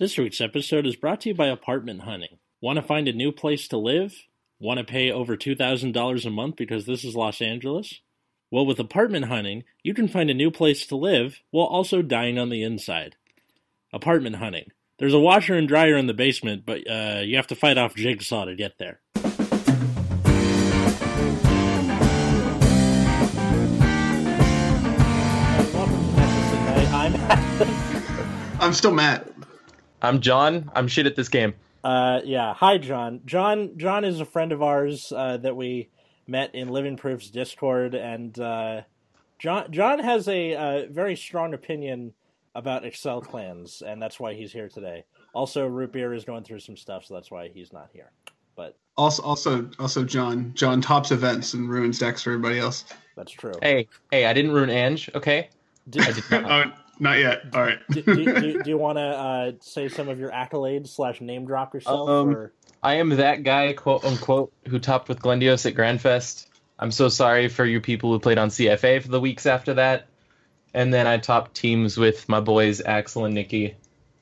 This week's episode is brought to you by Apartment Hunting. Want to find a new place to live? Want to pay over $2,000 a month because this is Los Angeles? Well, with Apartment Hunting, you can find a new place to live while also dying on the inside. Apartment Hunting. There's a washer and dryer in the basement, but uh, you have to fight off Jigsaw to get there. I'm still Matt. I'm John. I'm shit at this game. Uh, yeah. Hi, John. John. John is a friend of ours uh, that we met in Living Proof's Discord, and uh, John. John has a uh, very strong opinion about Accel clans, and that's why he's here today. Also, Root Beer is going through some stuff, so that's why he's not here. But Also, also, also, John. John tops events and ruins decks for everybody else. that's true. Hey, hey, I didn't ruin Ange, okay? Do, I did not. not yet. All right. do, do, do, do you want to uh, say some of your accolades slash name drop yourself? Um, or... I am that guy, quote unquote, who topped with Glendios at Grandfest. I'm so sorry for you people who played on CFA for the weeks after that. And then I topped teams with my boys Axel and Nikki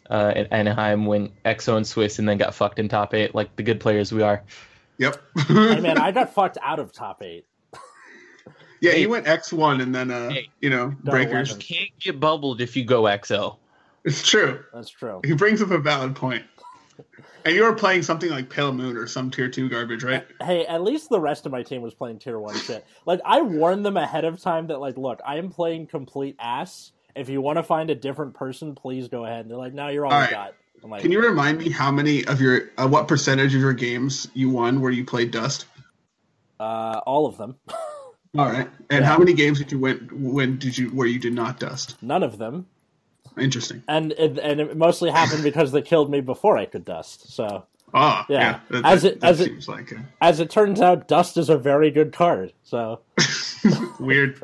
uh, at Anaheim when EXO and Swiss and then got fucked in top eight like the good players we are. Yep. Hey, man, I got fucked out of top eight. Yeah, he went X one and then uh, Hey. you know, breakers. weapon. Can't get bubbled if you go EXO. It's true. That's true. He brings up a valid point. And you were playing something like Pale Moon or some tier two garbage, right? Hey, at least the rest of my team was playing tier one shit. Like I warned them ahead of time that like, look, I am playing complete ass. If you want to find a different person, please go ahead. And they're like, no, you're all, All we right. got. I'm like, Can you remind me how many of your, uh, what percentage of your games you won where you played Dust? uh, all of them. All right. And Yeah. how many games did you win? When did you where you did not Dust? None of them. Interesting. And it, and it mostly happened because they killed me before I could dust. So Ah, Yeah. yeah. That, As it- as it- seems like uh, as it turns out, dust is a very good card. So. weird.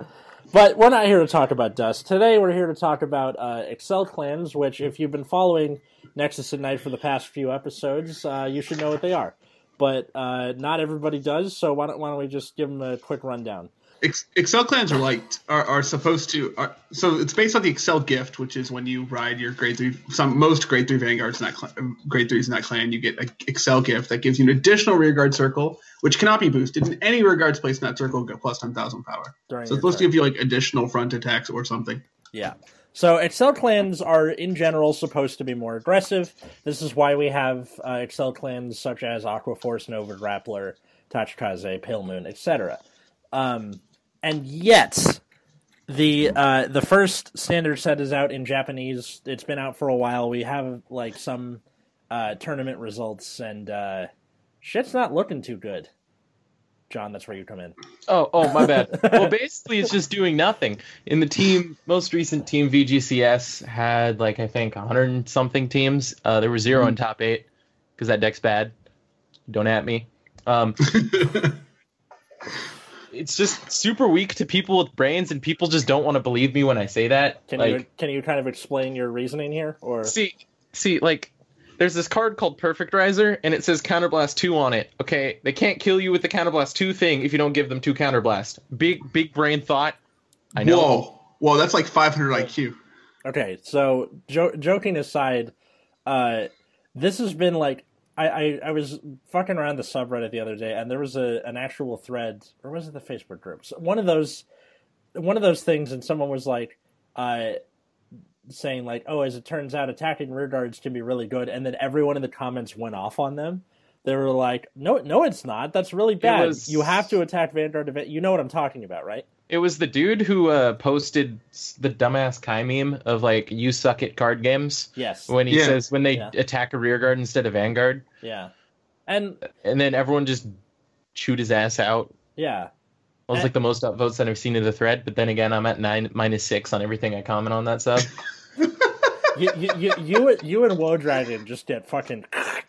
But we're not here to talk about Dust. Today we're here to talk about uh, Accel clans, which, if you've been following Nexus at Night for the past few episodes, uh, you should know what they are. But uh, not everybody does, so why don't, why don't we just give them a quick rundown? Ex- Accel clans are like are, are supposed to are, so it's based on the Accel gift, which is when you ride your grade three some most grade three vanguards in that grade threes in that clan, you get an Accel gift that gives you an additional rearguard circle, which cannot be boosted, and any rearguards placed in that circle get plus ten thousand power. During So it's supposed to give you like additional front attacks or something. Yeah. So Accel clans are in general supposed to be more aggressive. This is why we have uh, Accel clans such as Aqua Force, Nova Grappler, Tachikaze, Pale Moon, etc. Um, and yet, the uh, the first standard set is out in Japanese. It's been out for a while. We have like some uh, tournament results, and uh, shit's not looking too good. John, that's where you come in. Oh, oh, my bad. well, basically, it's just doing nothing. In the team, most recent team VGCS had like I think 100 something teams. Uh, there were 0 in top eight because that deck's bad. Don't at me. Um, it's just super weak to people with brains, and people just don't want to believe me when I say that. Can like, you can you kind of explain your reasoning here, or see, see, like. There's this card called Perfect Riser, and it says Counterblast 2 on it. Okay, they can't kill you with the Counterblast 2 thing if you don't give them two Counterblast. Big, big brain thought. I know. Whoa, whoa, that's like five hundred IQ. Okay, so jo- joking aside, uh, this has been like I, I I was fucking around the subreddit the other day, and there was a an actual thread, or was it the Facebook group? So one of those, one of those things, and someone was like, uh, saying like, "Oh, as it turns out, attacking rear guards can be really good," and then everyone in the comments went off on them. They were like, "No, no, it's not. That's really bad. was- You have to attack Vanguard event. You know what I'm talking about, right?" It was the dude who uh, posted the dumbass Kai meme of like "you suck at card games" Yes. when he Yeah. says when they Yeah. attack a rear guard instead of vanguard, yeah. And and then everyone just chewed his ass out. yeah, That was Eh. like the most upvotes that I've seen in the thread. But then again, I'm at nine minus six on everything I comment on that sub. you, you, you, you, you and Woe Dragon just get fucking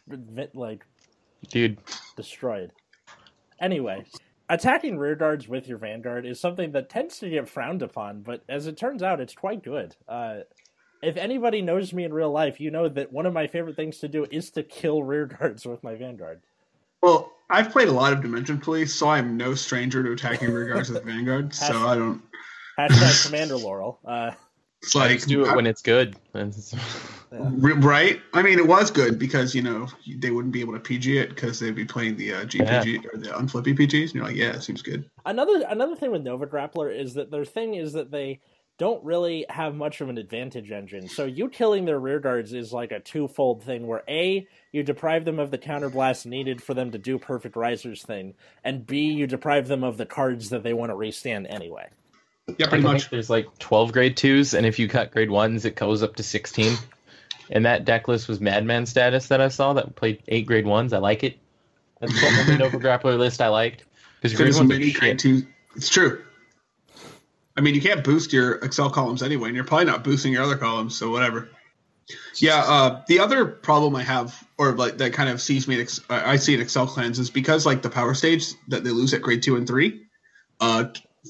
like dude. destroyed. Anyway, attacking rear guards with your vanguard is something that tends to get frowned upon, but as it turns out, it's quite good. Uh, if anybody knows me in real life, you know that one of my favorite things to do is to kill rear guards with my vanguard. Well, I've played a lot of Dimension Police, so I'm no stranger to attacking rear guards with Vanguard. So I don't. Hashtag Commander Laurel. Uh, It's I like just do it when it's good. Yeah. Right? I mean, it was good because you know they wouldn't be able to PG it because they'd be playing the uh, GPG or the unflippy PGs, and you're like, yeah, it seems good. Another another thing with Nova Grappler is that their thing is that they don't really have much of an advantage engine. So you killing their rear guards is like a twofold thing where A, you deprive them of the counterblast needed for them to do perfect risers thing, and B, you deprive them of the cards that they want to restand anyway. Yeah, pretty I much. think there's like 12 grade twos, and if you cut grade ones, it goes up to 16. And that deck list was Madman status that I saw that played eight grade ones. I like it. That's the only Nova Grappler list I liked. Because grade There's ones are many grade shit. two. It's true. I mean, you can't boost your Accel columns anyway, and you're probably not boosting your other columns, so whatever. Yeah, uh, the other problem I have, or like that kind of sees me, I I see in Accel clans, is because like the power stage that they lose at grade two and three. Uh,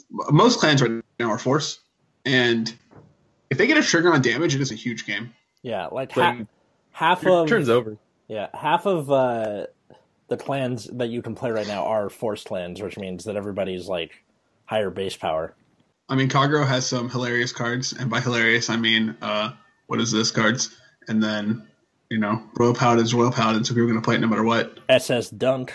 most clans right now are force, and if they get a trigger on damage, it is a huge game. Yeah, like ha- Like, half of turn's over. yeah half of uh, the clans that you can play right now are force clans, which means that everybody's like higher base power. I mean, Kagero has some hilarious cards, and by hilarious, I mean, uh, what is this cards? And then, you know, Royal Paladin's Royal Paladin, so people are going to play it no matter what. SS Dunk.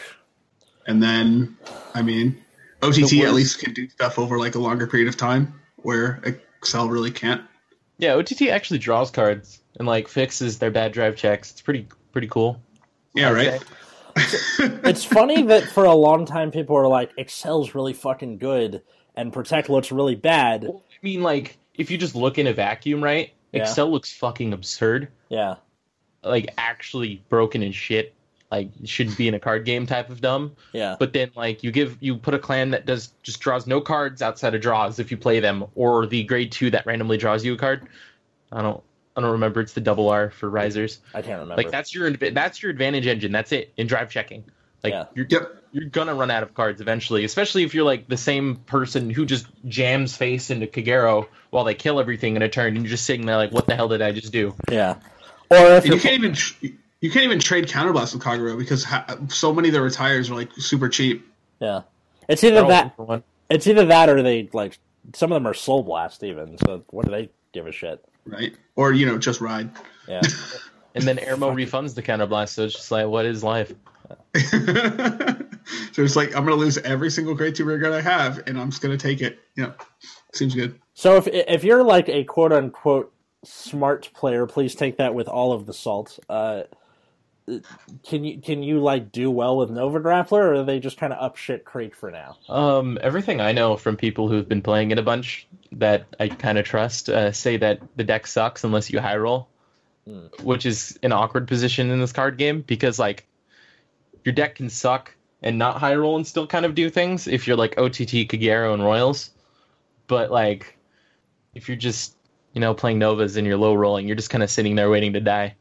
And then, I mean, OTT at least can do stuff over like a longer period of time, where Accel really can't. Yeah, OTT actually draws cards and like fixes their bad drive checks. It's pretty pretty cool. Yeah, I'd right. it's funny that for a long time people were like, Accel's really fucking good and Protect looks really bad. Well, I mean, like if you just look in a vacuum, right? Yeah. Accel looks fucking absurd. Yeah. Like actually broken and shit. Like it shouldn't be in a card game type of dumb. Yeah. But then like you give you put a clan that does just draws no cards outside of draws if you play them, or the grade two that randomly draws you a card. I don't I don't remember. It's the double R for risers. I can't remember. Like that's your that's your advantage engine. That's it in drive checking. Like Yeah. you're Yep. you're gonna run out of cards eventually, especially if you're like the same person who just jams face into Kagero while they kill everything in a turn, and you're just sitting there like, what the hell did I just do? yeah. Or if you're can't even tr- you can't even trade counterblast with Kagero because ha- so many of the retires are like super cheap. yeah. It's either Throw that one for one. it's either that or they like some of them are soul blast even, so what do they give a shit? right? Or you know, just ride. Yeah. And then Airmo refunds the counterblast, so it's just like, what is life? so it's like I'm gonna lose every single grade two rear guard I have, and I'm just gonna take it. Yeah, seems good. so if if you're like a quote unquote smart player, please take that with all of the salt. Uh can you can you like do well with Nova Grappler or are they just kind of up shit creek for now? Um, everything I know from people who've been playing it a bunch that I kind of trust uh, say that the deck sucks unless you high roll, Hmm. which is an awkward position in this card game because like your deck can suck and not high roll and still kind of do things if you're like OTT, Kagero, and Royals, but like if you're just you know playing Novas and you're low rolling, you're just kind of sitting there waiting to die.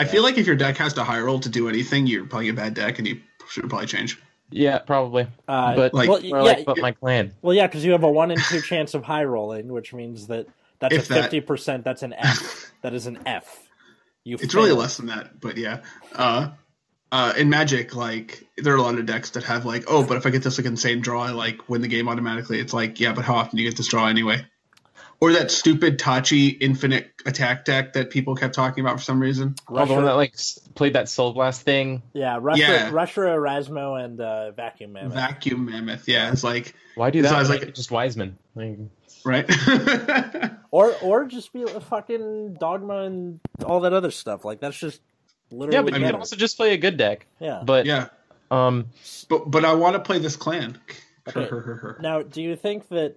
I feel like if your deck has to high roll to do anything, you're playing a bad deck, and you should probably change. Yeah, probably. Uh, but like- well, yeah, like, but my clan. well, yeah, because you have a one in two chance of high rolling, which means that that's If a that. fifty percent. That's an F. that is an F. You. It's really less than that, but yeah. Uh, uh, in Magic, like there are a lot of decks that have like, oh, but if I get this like insane draw, I like win the game automatically. It's like, yeah, but how often do you get this draw anyway? Or that stupid Tachi infinite attack deck that people kept talking about for some reason. Oh, the one that like played that Soul Blast thing. yeah, Russia, Yeah. Russia, Erasmo, and uh, Vacuum Mammoth. Vacuum Mammoth, yeah, it's like Why do So that? I was Why like- just Wiseman. Like, right. or or just be a fucking dogma and all that other stuff. Like that's just literally. yeah, but you better. can also just play a good deck. yeah. But yeah, um, but but I want to play this clan. Okay. Now, do you think that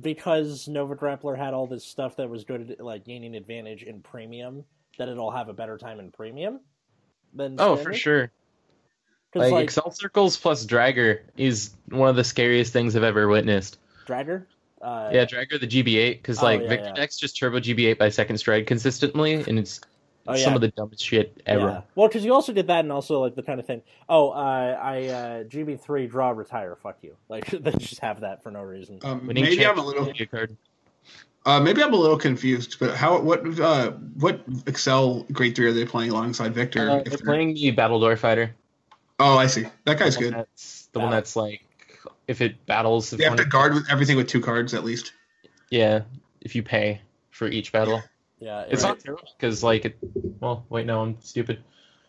because Nova Grappler had all this stuff that was good at like gaining advantage in premium, that it'll have a better time in premium? Than oh, standard? for sure. 'Cause, Like, like, Accel Circles plus Dragger is one of the scariest things I've ever witnessed. Dragger. Uh, yeah, Dragger the GB8 because Oh, like yeah, Victor yeah. decks just turbo GB8 by second stride consistently, and it's Oh, some of the dumbest shit ever. Yeah. Well, because you also did that, and also like the kind of thing. Oh, uh, I uh, GB three draw retire. Fuck you. Like they just have that for no reason. Um, Winning maybe I'm a little to get a card. Uh, maybe I'm a little confused, but how what uh, what Accel grade three are they playing alongside Victor? Uh, if they're they're- playing the Battledore Fighter. oh, I see. That guy's the one good. That's the one that's like if it battles. If They have to guard with everything with two cards at least. Yeah, if you pay. for each battle. Yeah, It's it- not terrible because like it. Well, wait, no, I'm stupid.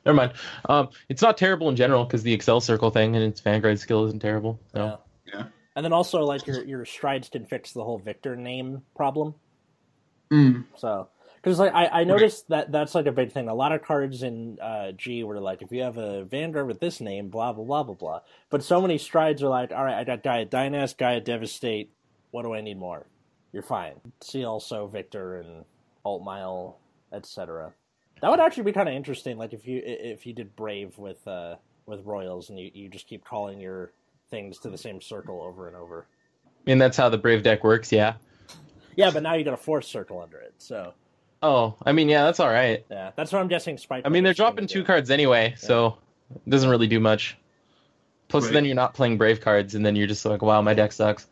Never mind. Um, it's not terrible in general because the Accel Circle thing and its Vanguard skill isn't terrible. No. Yeah. Yeah. And then also like your your strides can fix the whole Victor name problem. Mm. So because like I, I noticed that that's like a big thing. A lot of cards in uh, G were like if you have a Vanguard with this name, blah blah blah blah blah. But so many strides are like, all right, I got Gaia Dynast, Gaia Devastate. What do I need more? You're fine. See also Victor and Alt Mile, etc. That would actually be kind of interesting. Like if you if you did Brave with uh, with Royals and you, you just keep calling your things to the same circle over and over. I mean that's how the Brave deck works. Yeah. Yeah, but now you got a fourth circle under it. So Oh, I mean, yeah, that's all right. yeah, that's what I'm guessing. Spike. I mean, they're dropping two do. cards anyway, so it doesn't really do much. Plus, Right. then you're not playing Brave cards, and then you're just like, wow, my deck sucks.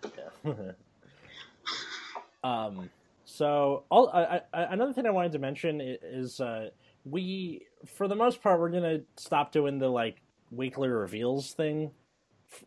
Yeah. um. So, all I, I, another thing I wanted to mention is uh, we, for the most part, we're gonna stop doing the like weekly reveals thing.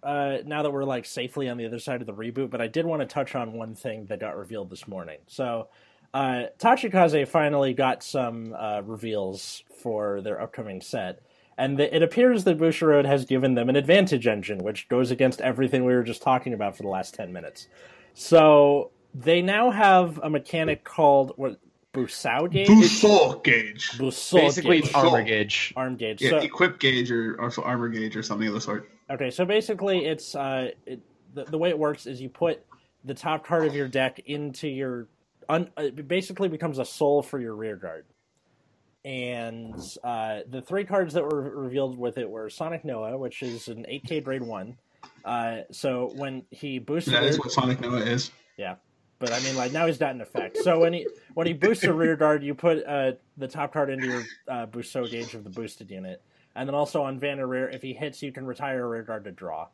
Uh, now that we're like safely on the other side of the reboot, but I did want to touch on one thing that got revealed this morning. So, uh, Tachikaze finally got some uh, reveals for their upcoming set, and the, it appears that Bushiroad has given them an advantage engine, which goes against everything we were just talking about for the last ten minutes. So they now have a mechanic called what Busau gauge, Busol gauge. Busau Basically, gauge, it's armor gauge. arm gauge. Yeah, So, equip gauge or also armor gauge or something of the sort. Okay, so basically, it's uh, it, the the way it works is you put the top card of your deck into your un, uh, it basically becomes a soul for your rear guard. And uh, the three cards that were revealed with it were Sonic Noa, which is an 8K grade one. Uh, so when he boosted, That is what Sonic Noa is. But I mean, like now he's not in effect. So when he when he boosts a rear guard, you put uh, the top card into your uh, Busou gauge of the boosted unit, and then also on Vanna rear, if he hits, you can retire a rear guard to draw.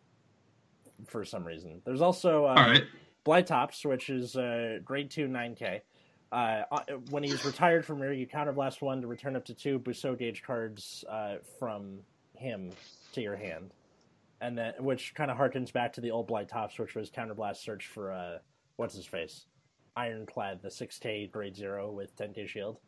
For some reason, there's also uh, All right. Blytops, which is uh, grade two nine K. Uh, uh, when he's retired from rear, you counterblast one to return up to two Busou gauge cards uh, from him to your hand, and then which kind of harkens back to the old Blytops, which was counterblast search for uh, what's his face, Ironclad, the six K grade zero with ten K shield.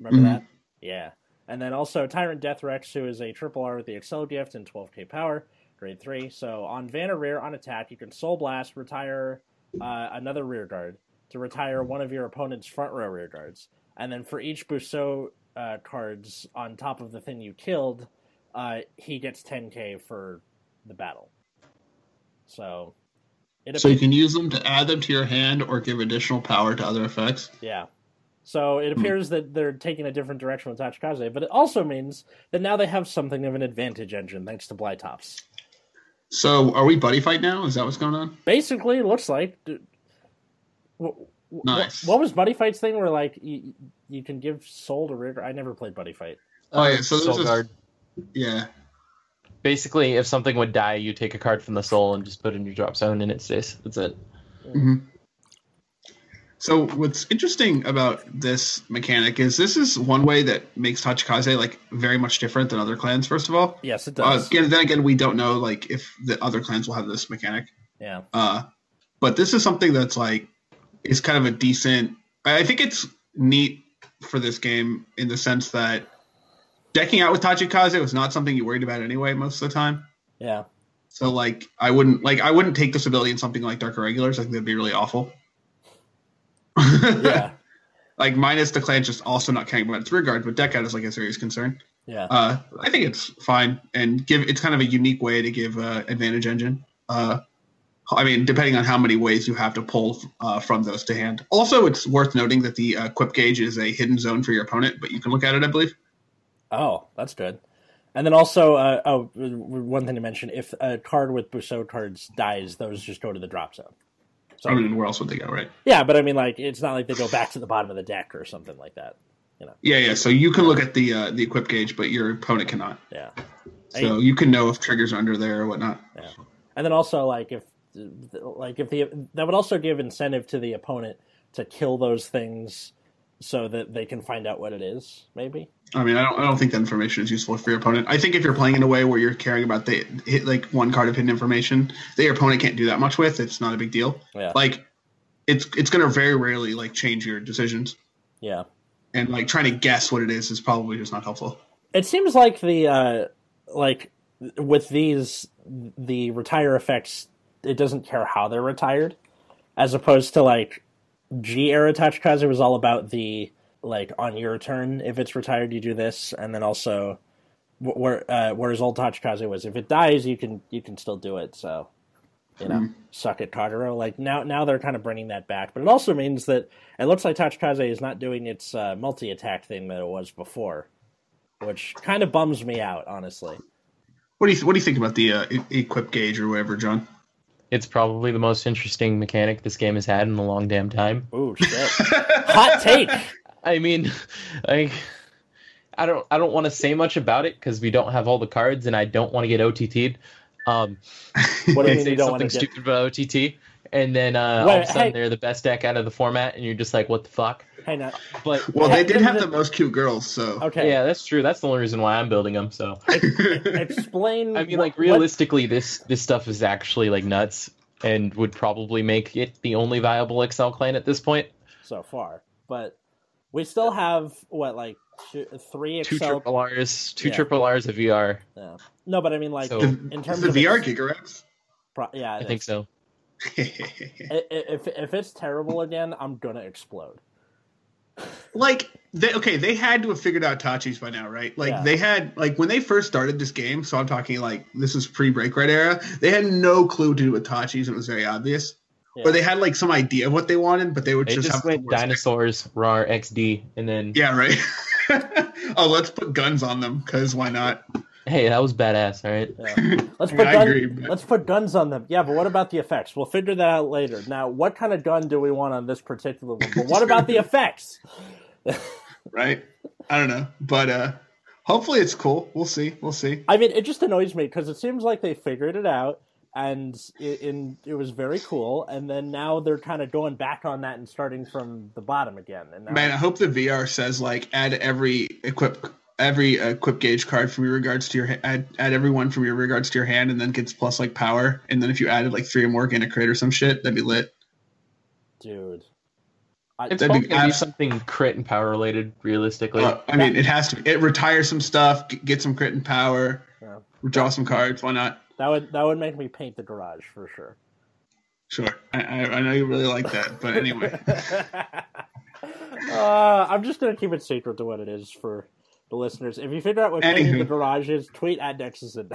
Remember Mhm. that? Yeah. And then also Tyrant Death Rex, who is a triple R with the Accel gift and 12k power, grade 3. So on Vanna Rear on attack, you can Soul Blast, retire uh, another rear guard to retire one of your opponent's front row rear guards. And then for each Busou uh, cards on top of the thing you killed, uh, he gets 10k for the battle. So. It So you can use them to add them to your hand or give additional power to other effects. Yeah. So it hmm. appears that they're taking a different direction with Tachikaze, but it also means that now they have something of an advantage engine thanks to Blytops. So are we buddy fight now? Is that what's going on? Basically, it looks like. d- wh- wh- Nice. What, was Buddy Fight's thing where like you, you can give soul to rear? I never played Buddy Fight. Oh, yeah, so there's Soul this- Guard. Yeah. Basically, if something would die, you take a card from the soul and just put it in your drop zone, and it stays. That's it. hmm So what's interesting about this mechanic is this is one way that makes Tachikaze like very much different than other clans. First of all, Yes, it uh, does. again, then again, we don't know like if the other clans will have this mechanic. yeah. Uh, but this is something that's like is kind of a decent. I I think it's neat for this game in the sense that decking out with Tachikaze was not something you worried about anyway most of the time. Yeah. So like I wouldn't like I wouldn't take this ability in something like Dark Irregulars. I think that'd be really awful. Yeah. like minus the clan just also not caring about its rear guard, but deck out is like a serious concern. Yeah. Uh, I think it's fine and give it's kind of a unique way to give uh, advantage engine. Uh, I mean, depending on how many ways you have to pull uh, from those to hand. Also, it's worth noting that the uh, quip gauge is a hidden zone for your opponent, but you can look at it, I believe. Oh, that's good. And then also, uh, oh, one thing to mention: if a card with Busou cards dies, those just go to the drop zone. So I mean, where else would they go, right? yeah, but I mean, like, it's not like they go back to the bottom of the deck or something like that. You know. Yeah, yeah. So you can look at the uh, the equip gauge, but your opponent cannot. Yeah. So you can know if triggers are under there or whatnot. Yeah. And then also, like, if like if the that would also give incentive to the opponent to kill those things so that they can find out what it is. Maybe. I mean, I don't, I don't think that information is useful for your opponent. I think if you're playing in a way where you're caring about the hit like one card of hidden information that your opponent can't do that much with, it's not a big deal. Yeah. Like it's it's gonna very rarely like change your decisions. Yeah. And like trying to guess what it is is probably just not helpful. It seems like the uh like with these the retire effects it doesn't care how they're retired as opposed to like G era Tachikaze was all about the like on your turn if it's retired you do this and then also where uh, whereas old Tachikaze was if it dies you can you can still do it so you know, mm. suck it, Kagero. Like now, now they're kind of bringing that back, but it also means that it looks like Tachikaze is not doing its uh, multi attack thing that it was before, which kind of bums me out, honestly. What do you What do you think about the uh, equip gauge or whatever, John? It's probably the most interesting mechanic this game has had in a long damn time. Oh shit! Hot take. I mean, like. I don't I don't want to say much about it because we don't have all the cards and I don't want to get OTT'd. Um, what do you mean you don't want to something stupid about OTT, and then uh, Wait, all of a sudden hey. they're the best deck out of the format, and you're just like, what the fuck? Hey, now, but well, they did have the most cute girls, so okay, yeah, that's true. That's the only reason why I'm building them. So explain. I mean, like realistically, what? this this stuff is actually like nuts, and would probably make it the only viable Accel clan at this point. So far, but we still have what like two, three Accel... two triple R's, two yeah. triple R's of VR. Yeah. No, but I mean, like so, in terms the of VR Gigarex. Pro- yeah, I think so. If if it's terrible again, I'm gonna explode. like they okay, they had to have figured out Tachis by now, right? Like yeah. they had like when they first started this game. So I'm talking like this is pre break right era. They had no clue to do with Tachis, and it was very obvious. Yeah. Or they had like some idea of what they wanted, but they would they just, just went dinosaurs, RAR, XD, and then yeah, right. oh, let's put guns on them because why not? Hey, that was badass. All right. Yeah. Let's put gun, agree, let's put guns on them. Yeah, but what about the effects? We'll figure that out later. Now, what kind of gun do we want on this particular one? But what about the effects? right. I don't know, but uh hopefully it's cool. We'll see. We'll see. I mean, it just annoys me because it seems like they figured it out and it, in, it was very cool. And then now they're kind of going back on that and starting from the bottom again. And Man, I hope the VR says like add every equip every equip gauge card from your regards to your add add every one from your regards to your hand, and then gets plus like power. And then if you added like three or more, gain a crit or some shit, that'd be lit. Dude. I, it's probably be, gonna be something crit and power related, realistically. Uh, I mean, it has to. be. It retires some stuff, get some crit and power, yeah. draw some cards. Why not? That would that would make me paint the garage for sure. Sure, I, I, know you really like that, but anyway. uh, I'm just gonna keep it secret to what it is for the listeners. If you figure out what Anywho. the garage is, tweet at Nexus and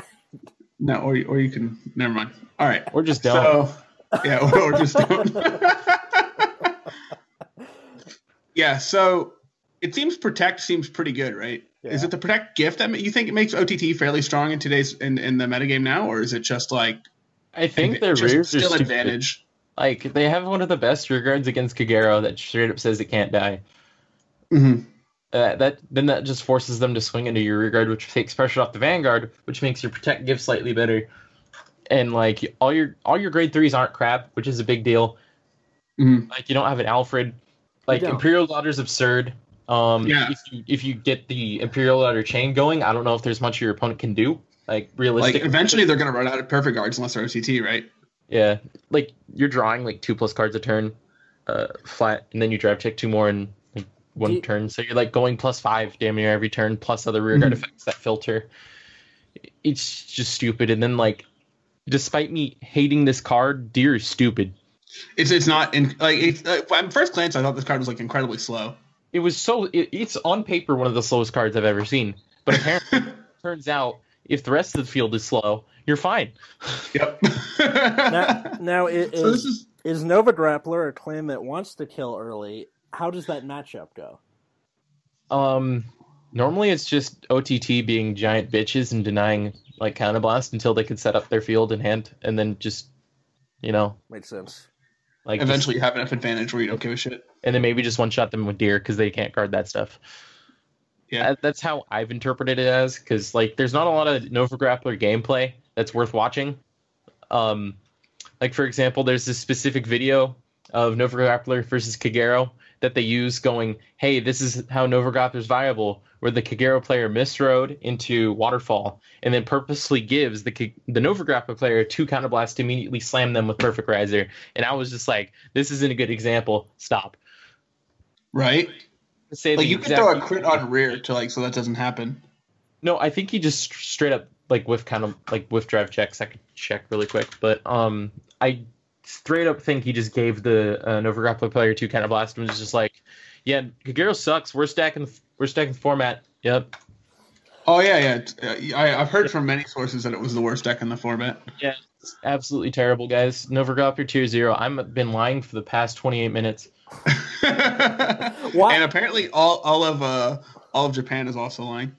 No, or or you can never mind. All right, or just don't. So, yeah, or, or just don't. yeah, so it seems protect seems pretty good, right? Yeah. Is it the protect gift that you think it makes OTT fairly strong in today's in, in the metagame now, or is it just like? I think their rears still advantage. Like they have one of the best rear guards against Kagero that straight up says it can't die. Mm-hmm. Uh, that then that just forces them to swing into your rear guard, which takes pressure off the vanguard, which makes your protect give slightly better. And like all your all your grade threes aren't crap, which is a big deal. Mm-hmm. Like you don't have an Alfred. Like Imperial Daughter's absurd. Um, yeah. If you if you get the Imperial Daughter chain going, I don't know if there's much your opponent can do. Like realistically, like eventually they're gonna run out of perfect guards unless they're OTT, right? Yeah, like you're drawing like two plus cards a turn, uh, flat, and then you drive check two more like one you, turn. So you're like going plus five damn near every turn, plus other rear guard mm-hmm. effects that filter. It's just stupid. And then like, despite me hating this card, Deer is stupid. It's it's not in like it's, uh, at first glance I thought this card was like incredibly slow it was so it, it's on paper one of the slowest cards I've ever seen. But apparently, turns out if the rest of the field is slow, you're fine. Yep. now, now is, so is, is Nova Grappler a clan that wants to kill early? How does that matchup go? Um, normally it's just OTT being giant bitches and denying like counterblast until they can set up their field in hand, and then just you know makes sense. Like eventually, just, you have enough advantage where you don't give a shit, and then maybe just one shot them with deer because they can't guard that stuff. Yeah, that's how I've interpreted it as because like there's not a lot of Nova Grappler gameplay that's worth watching. Um, like for example, there's this specific video of Nova Grappler versus Kagero that they use going, hey, this is how Nova Grappler's viable, where the Kagero player misrode into Waterfall and then purposely gives the the Nova Grappler player two counterblast to immediately slam them with Perfect Riser. And I was just like, this isn't a good example. Stop. Right? Say Like you can throw a crit on rear to like so that doesn't happen. No, I think he just straight up like whiff kind of like whiff drive checks. I could check really quick, but um, I straight up think he just gave the uh, Nova Grappler player two counterblast and was just like, yeah, Kagero sucks. We're stacking we're stacking the format. Yep. Oh yeah, yeah. Uh, I, I've heard from many sources that it was the worst deck in the format. Yeah, it's absolutely terrible, guys. Nova Grappler tier zero. I've been lying for the past 28 minutes. Why- And apparently, all all of uh all of Japan is also lying.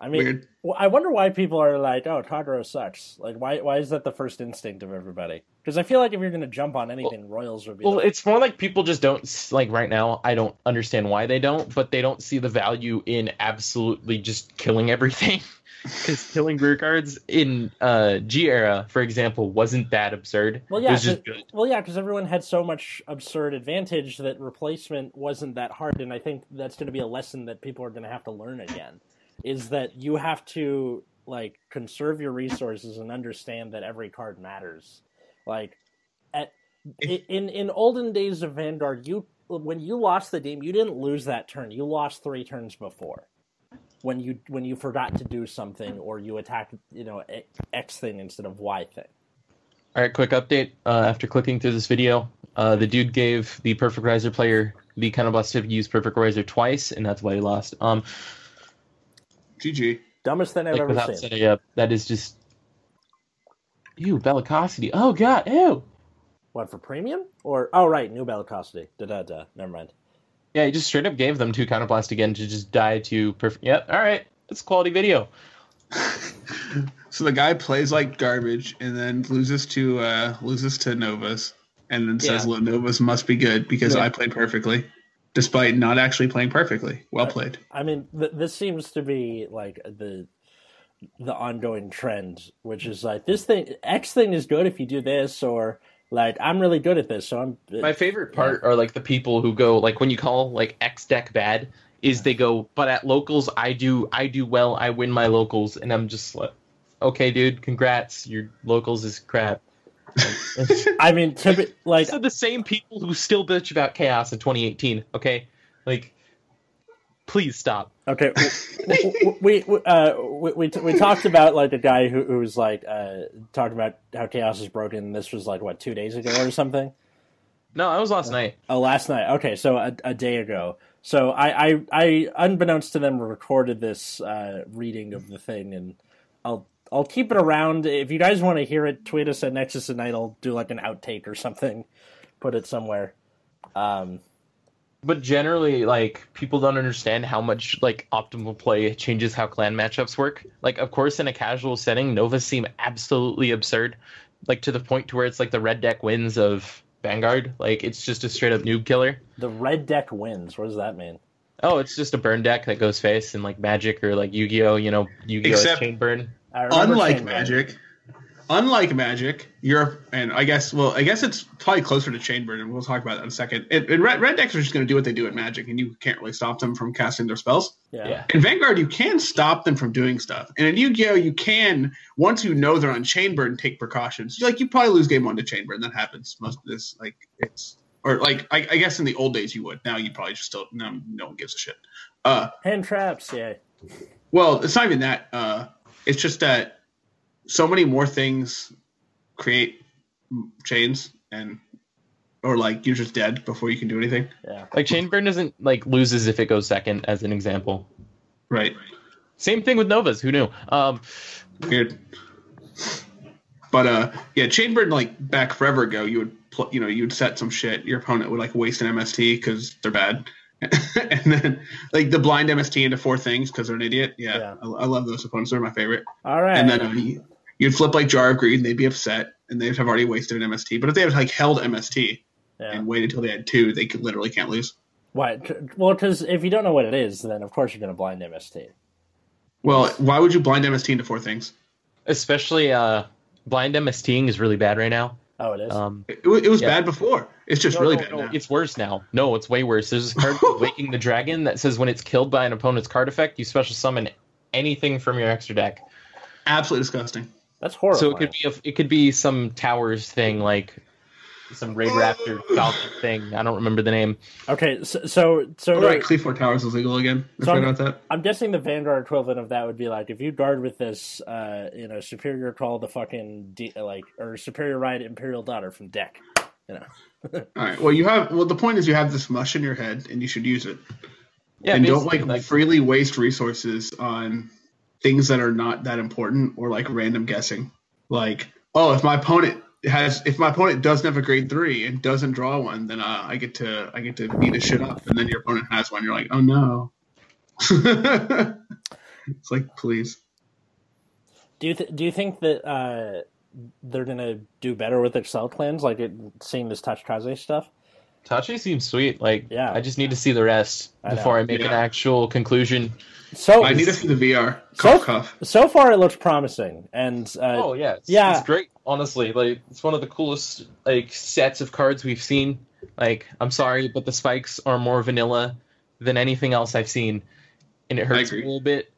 I mean, Weird. I wonder why people are like, "Oh, Tadro sucks." Like, why? Why is that the first instinct of everybody? Because I feel like if you're going to jump on anything, Royals would be. Well, the- it's more like people just don't like right now. I don't understand why they don't, but they don't see the value in absolutely just killing everything. Because killing rear guards in uh, G era, for example, wasn't that absurd. well, it yeah, was just 'cause- good. well, yeah, because everyone had so much absurd advantage that replacement wasn't that hard, and I think that's going to be a lesson that people are going to have to learn again. Is that you have to like conserve your resources and understand that every card matters. Like, at in in olden days of Vanguard, you when you lost the game, you didn't lose that turn. You lost three turns before. When you when you forgot to do something or you attacked you know X thing instead of Y thing. All right, quick update. Uh, after clicking through this video, uh, the dude gave the Perfect Riser player the counterblast to use Perfect Riser twice, and that's why he lost. Um, GG. Dumbest thing I've like ever seen. setting up, that is just. Ew, bellicosity. Oh god, ew. What for premium or oh right, new Bellicosity. Da da da. Never mind. Yeah, he just straight up gave them two counterblast again to just die to perfect. Yep, all right, that's quality video. So the guy plays like garbage and then loses to uh loses to Novas and then says Yeah. "Well, Novas must be good because Yeah. I played perfectly, despite not actually playing perfectly. Well played. I mean, th- this seems to be like the the ongoing trend, which is like this thing X thing is good if you do this, or like I'm really good at this, so I'm. Uh, my favorite part are like the people who go like when you call like X deck bad is they go, but at locals I do I do well I win my locals and I'm just like, okay, dude, congrats, your locals is crap. I mean, typi- like These are the same people who still bitch about chaos in 2018. Okay, like, please stop. Okay, we we, uh, we we, we talked about like a guy who, who was like uh, talking about how chaos is broken. This was like what two days ago or something. No, that was last night. Oh, last night. Okay, so a, a day ago. So I, I, I, unbeknownst to them, recorded this uh, reading of the thing, and I'll I'll keep it around. If you guys want to hear it, tweet us at Nexus at Night. I'll do like an outtake or something, put it somewhere. Um, But generally, like people don't understand how much like optimal play changes how clan matchups work. Like, of course, in a casual setting, Novas seem absolutely absurd, like to the point to where it's like the red deck wins of Vanguard. Like, it's just a straight up noob killer. the red deck wins. What does that mean? Oh, it's just a burn deck that goes face and like Magic or like Yu Gi Oh. You know, Yu Gi Oh. Except- chain burn. I remember Unlike Chain Burn. Magic, unlike Magic, Europe and I guess well, I guess it's probably closer to Chainburn, and we'll talk about that in a second. And, and red, red decks are just going to do what they do at Magic, and you can't really stop them from casting their spells. Yeah. Yeah. In Vanguard, you can stop them from doing stuff. And in Yu-Gi-Oh, you can once you know they're on Chainburn, take precautions. Like you probably lose game one to Chainburn. That happens most of this. Like it's or like I, I guess in the old days you would. Now you probably just still no no one gives a shit. Uh, Hand traps. Yeah. well, it's not even that. Uh, it's just that so many more things create chains and or like you're just dead before you can do anything. Yeah. Like chain burn doesn't like loses if it goes second, as an example. Right. Same thing with Novas. Who knew? Um, Weird. But uh, yeah, chain burn like back forever ago, you would pl- you know you'd set some shit. Your opponent would like waste an MST because they're bad, and then like the blind MST into four things because they're an idiot. Yeah, Yeah. I, I love those opponents. They're my favorite. All right. And then uh, you- you'd flip like Jar of Greed, and they'd be upset, and they'd have already wasted an MST. But if they had like held MST yeah. and waited until they had two, they could literally can't lose. Why? Well, because if you don't know what it is, then of course you're going to blind MST. Well, why would you blind MST into four things? especially uh, blind MSTing is really bad right now. Oh, it is. Um, It, it was Yeah. bad before. It's just no, really no, bad no, now. it's worse now. No, it's way worse. There's this card called Waking the Dragon that says when it's killed by an opponent's card effect, you special summon anything from your extra deck. Absolutely disgusting. That's horrible. So it could be a, it could be some towers thing like some Raid Raptor Falcon thing. I don't remember the name. okay. So so, so All to- right, Cleaford Towers is legal again. I So I'm- about that. I'm guessing the Vanguard equivalent of that would be like if you guard with this, uh, you know, Superior Call the fucking D, like or Superior Ride Imperial Daughter from deck. You know, All right. Well, you have. Well, the point is, you have this mush in your head, and you should use it. Yeah, and don't basically, like, freely waste resources on things that are not that important or like random guessing. Like, oh, if my opponent has, if my opponent doesn't have a grade three and doesn't draw one, then uh, I get to, I get to beat his shit up, and then your opponent has one. You're like, oh no. it's like, please. do you th- do you think that uh, they're gonna do better with Accel clans, like it, seeing this Tachikaze stuff? Tachi seems sweet. Like, Yeah. I just need to see the rest I before I make an actual conclusion. So I need to see the VR. So- Cough, cough. so far it looks promising, and uh, oh yeah, it's, yeah. it's great. Honestly, like it's one of the coolest like sets of cards we've seen. Like, I'm sorry, but the spikes are more vanilla than anything else I've seen, and it hurts a little bit.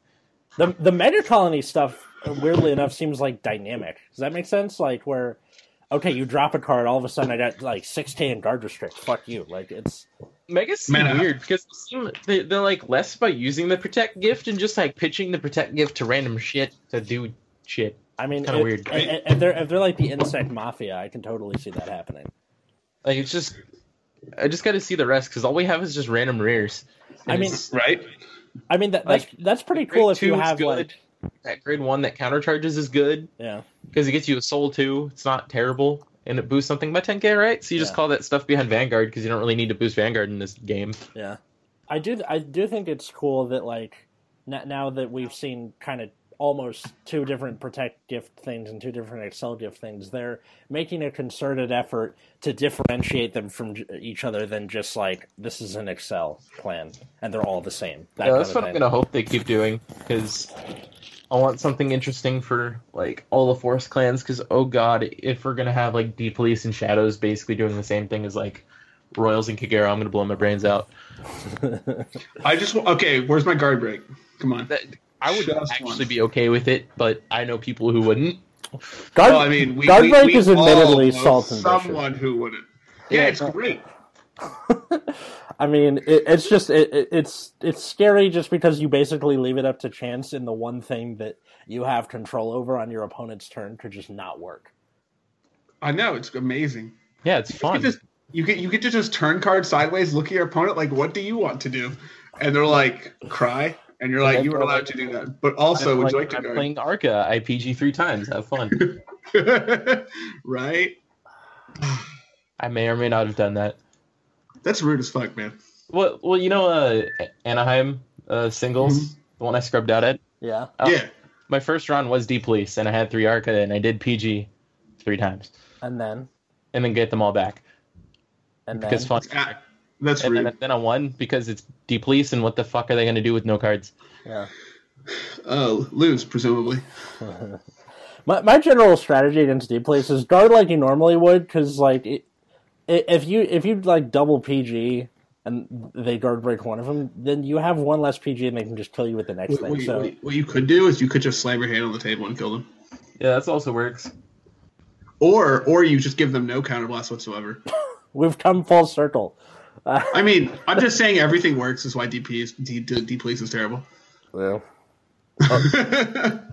the the Mega Colony stuff, weirdly enough, seems like dynamic. Does that make sense? Like where, okay, you drop a card, all of a sudden I got like sixteen guard restrict. Fuck you. Like it's Megas seem Man, weird because they seem they, they're like less about using the protect gift and just like pitching the protect gift to random shit to do shit. I mean, Kinda weird. i- i- If they're if they're like the insect mafia, I can totally see that happening. Like it's just, I just got to see the rest because all we have is just random rares. I mean, Right? I mean that, that's Like, that's pretty cool if you have good. like that grade one that counter charges is good yeah. because it gets you a soul too. It's not terrible and it boosts something by 10k, right? So you just call that stuff behind Vanguard because you don't really need to boost Vanguard in this game. Yeah, I do. I do think it's cool that like now that we've seen kind of almost two different protect gift things and two different accel gift things, they're making a concerted effort to differentiate them from each other than just like this is an accel plan and they're all the same. That yeah, that's of what I'm gonna hope they keep doing because I want something interesting for like all the Force clans. Because oh god, if we're gonna have like D Police and Shadows basically doing the same thing as like Royals and Kagero, I'm gonna blow my brains out. I just okay. Where's my guard break? Come on. That, I would Just actually one. be okay with it, but I know people who wouldn't. Guard, well, I mean, we, Guard we, break we is all admittedly know salt and vicious. someone who wouldn't. Yeah, Yeah, it's great. I mean, it, it's just it, it, it's it's scary just because you basically leave it up to chance, and the one thing that you have control over on your opponent's turn could just not work. I know it's amazing. Yeah, it's You fun. get, just, you get you get to just turn cards sideways, look at your opponent like, "What do you want to do?" And they're like, "Cry," and you're like, "You were allowed to do that." But also, I'm would you like- like to I'm guard? playing Arca IPG three times. Have fun. right? I may or may not have done that. That's rude as fuck, man. Well, well, you know, uh, Anaheim uh, singles, Mhm. the one I scrubbed out at. Yeah, Oh. Yeah. My first round was D Police, and I had three Arca, and I did PG three times, and then and then get them all back and then because fun. That's And rude. then, then I won because it's D Police, and what the fuck are they gonna do with no cards? yeah. Uh, lose presumably. My my general strategy against deep plays is guard like you normally would, because like it, i if you if you like double PG and they guard break one of them, then you have one less PG and they can just kill you with the next What, thing. what you, so what you- what you could do is you could just slam your hand on the table and kill them, Yeah, that also works. or or you just give them no counterblast whatsoever. we've come full circle. I mean, I'm just saying everything works. Is why DP is D, D, D police is terrible. Well,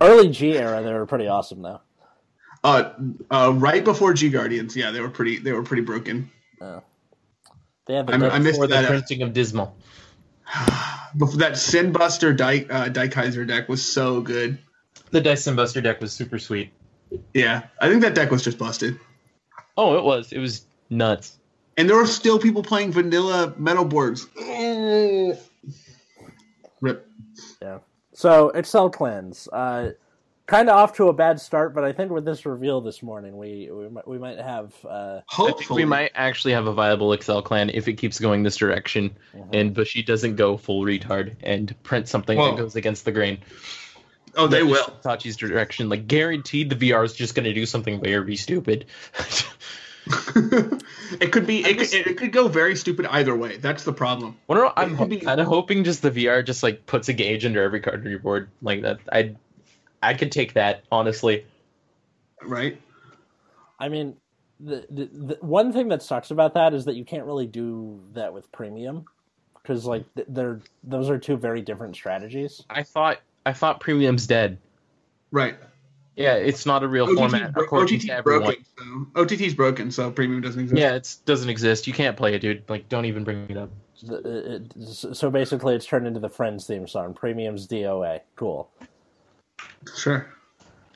early G era, they were pretty awesome though. uh, uh, right before G Guardians, yeah, they were pretty. They were pretty broken. They had the I'm- I missed Or the that. uh, printing of Dismal. Before that Sin Buster Dyke uh, Kaiser deck was so good. The Dyson Buster deck was super sweet. Yeah, I think that deck was just busted. Oh, it was. It was nuts. And there were still people playing vanilla metal boards. Rip. Yeah. So Accel cleanse, uh, kind of off to a bad start, but I think with this reveal this morning, we we might, we might have. Uh, I Hopefully, think we might actually have a viable Accel clan if it keeps going this direction, and Bushy doesn't go full retard and print something Well- that goes against the grain. Oh, they will. Tachi's direction, like guaranteed, the VR is just going to do something very stupid. it could be. It, just- could, it could go very stupid either way. That's the problem. Well, no, I'm It be- kind of hoping just the VR just like puts a gauge under every card on your board like that. I I could take that honestly. Right? I mean, the, the the one thing that sucks about that is that you can't really do that with premium because like th- they're those are two very different strategies. I thought I thought premium's dead. Right. Yeah, it's not a real OTT, format bro- according OTT's broken. So, OTT's broken, so premium doesn't exist. Yeah, it doesn't exist. You can't play it, dude. Like, don't even bring it up. The- it- it- so basically, it's turned into the Friends theme song. Premium's DOA. Cool. Sure.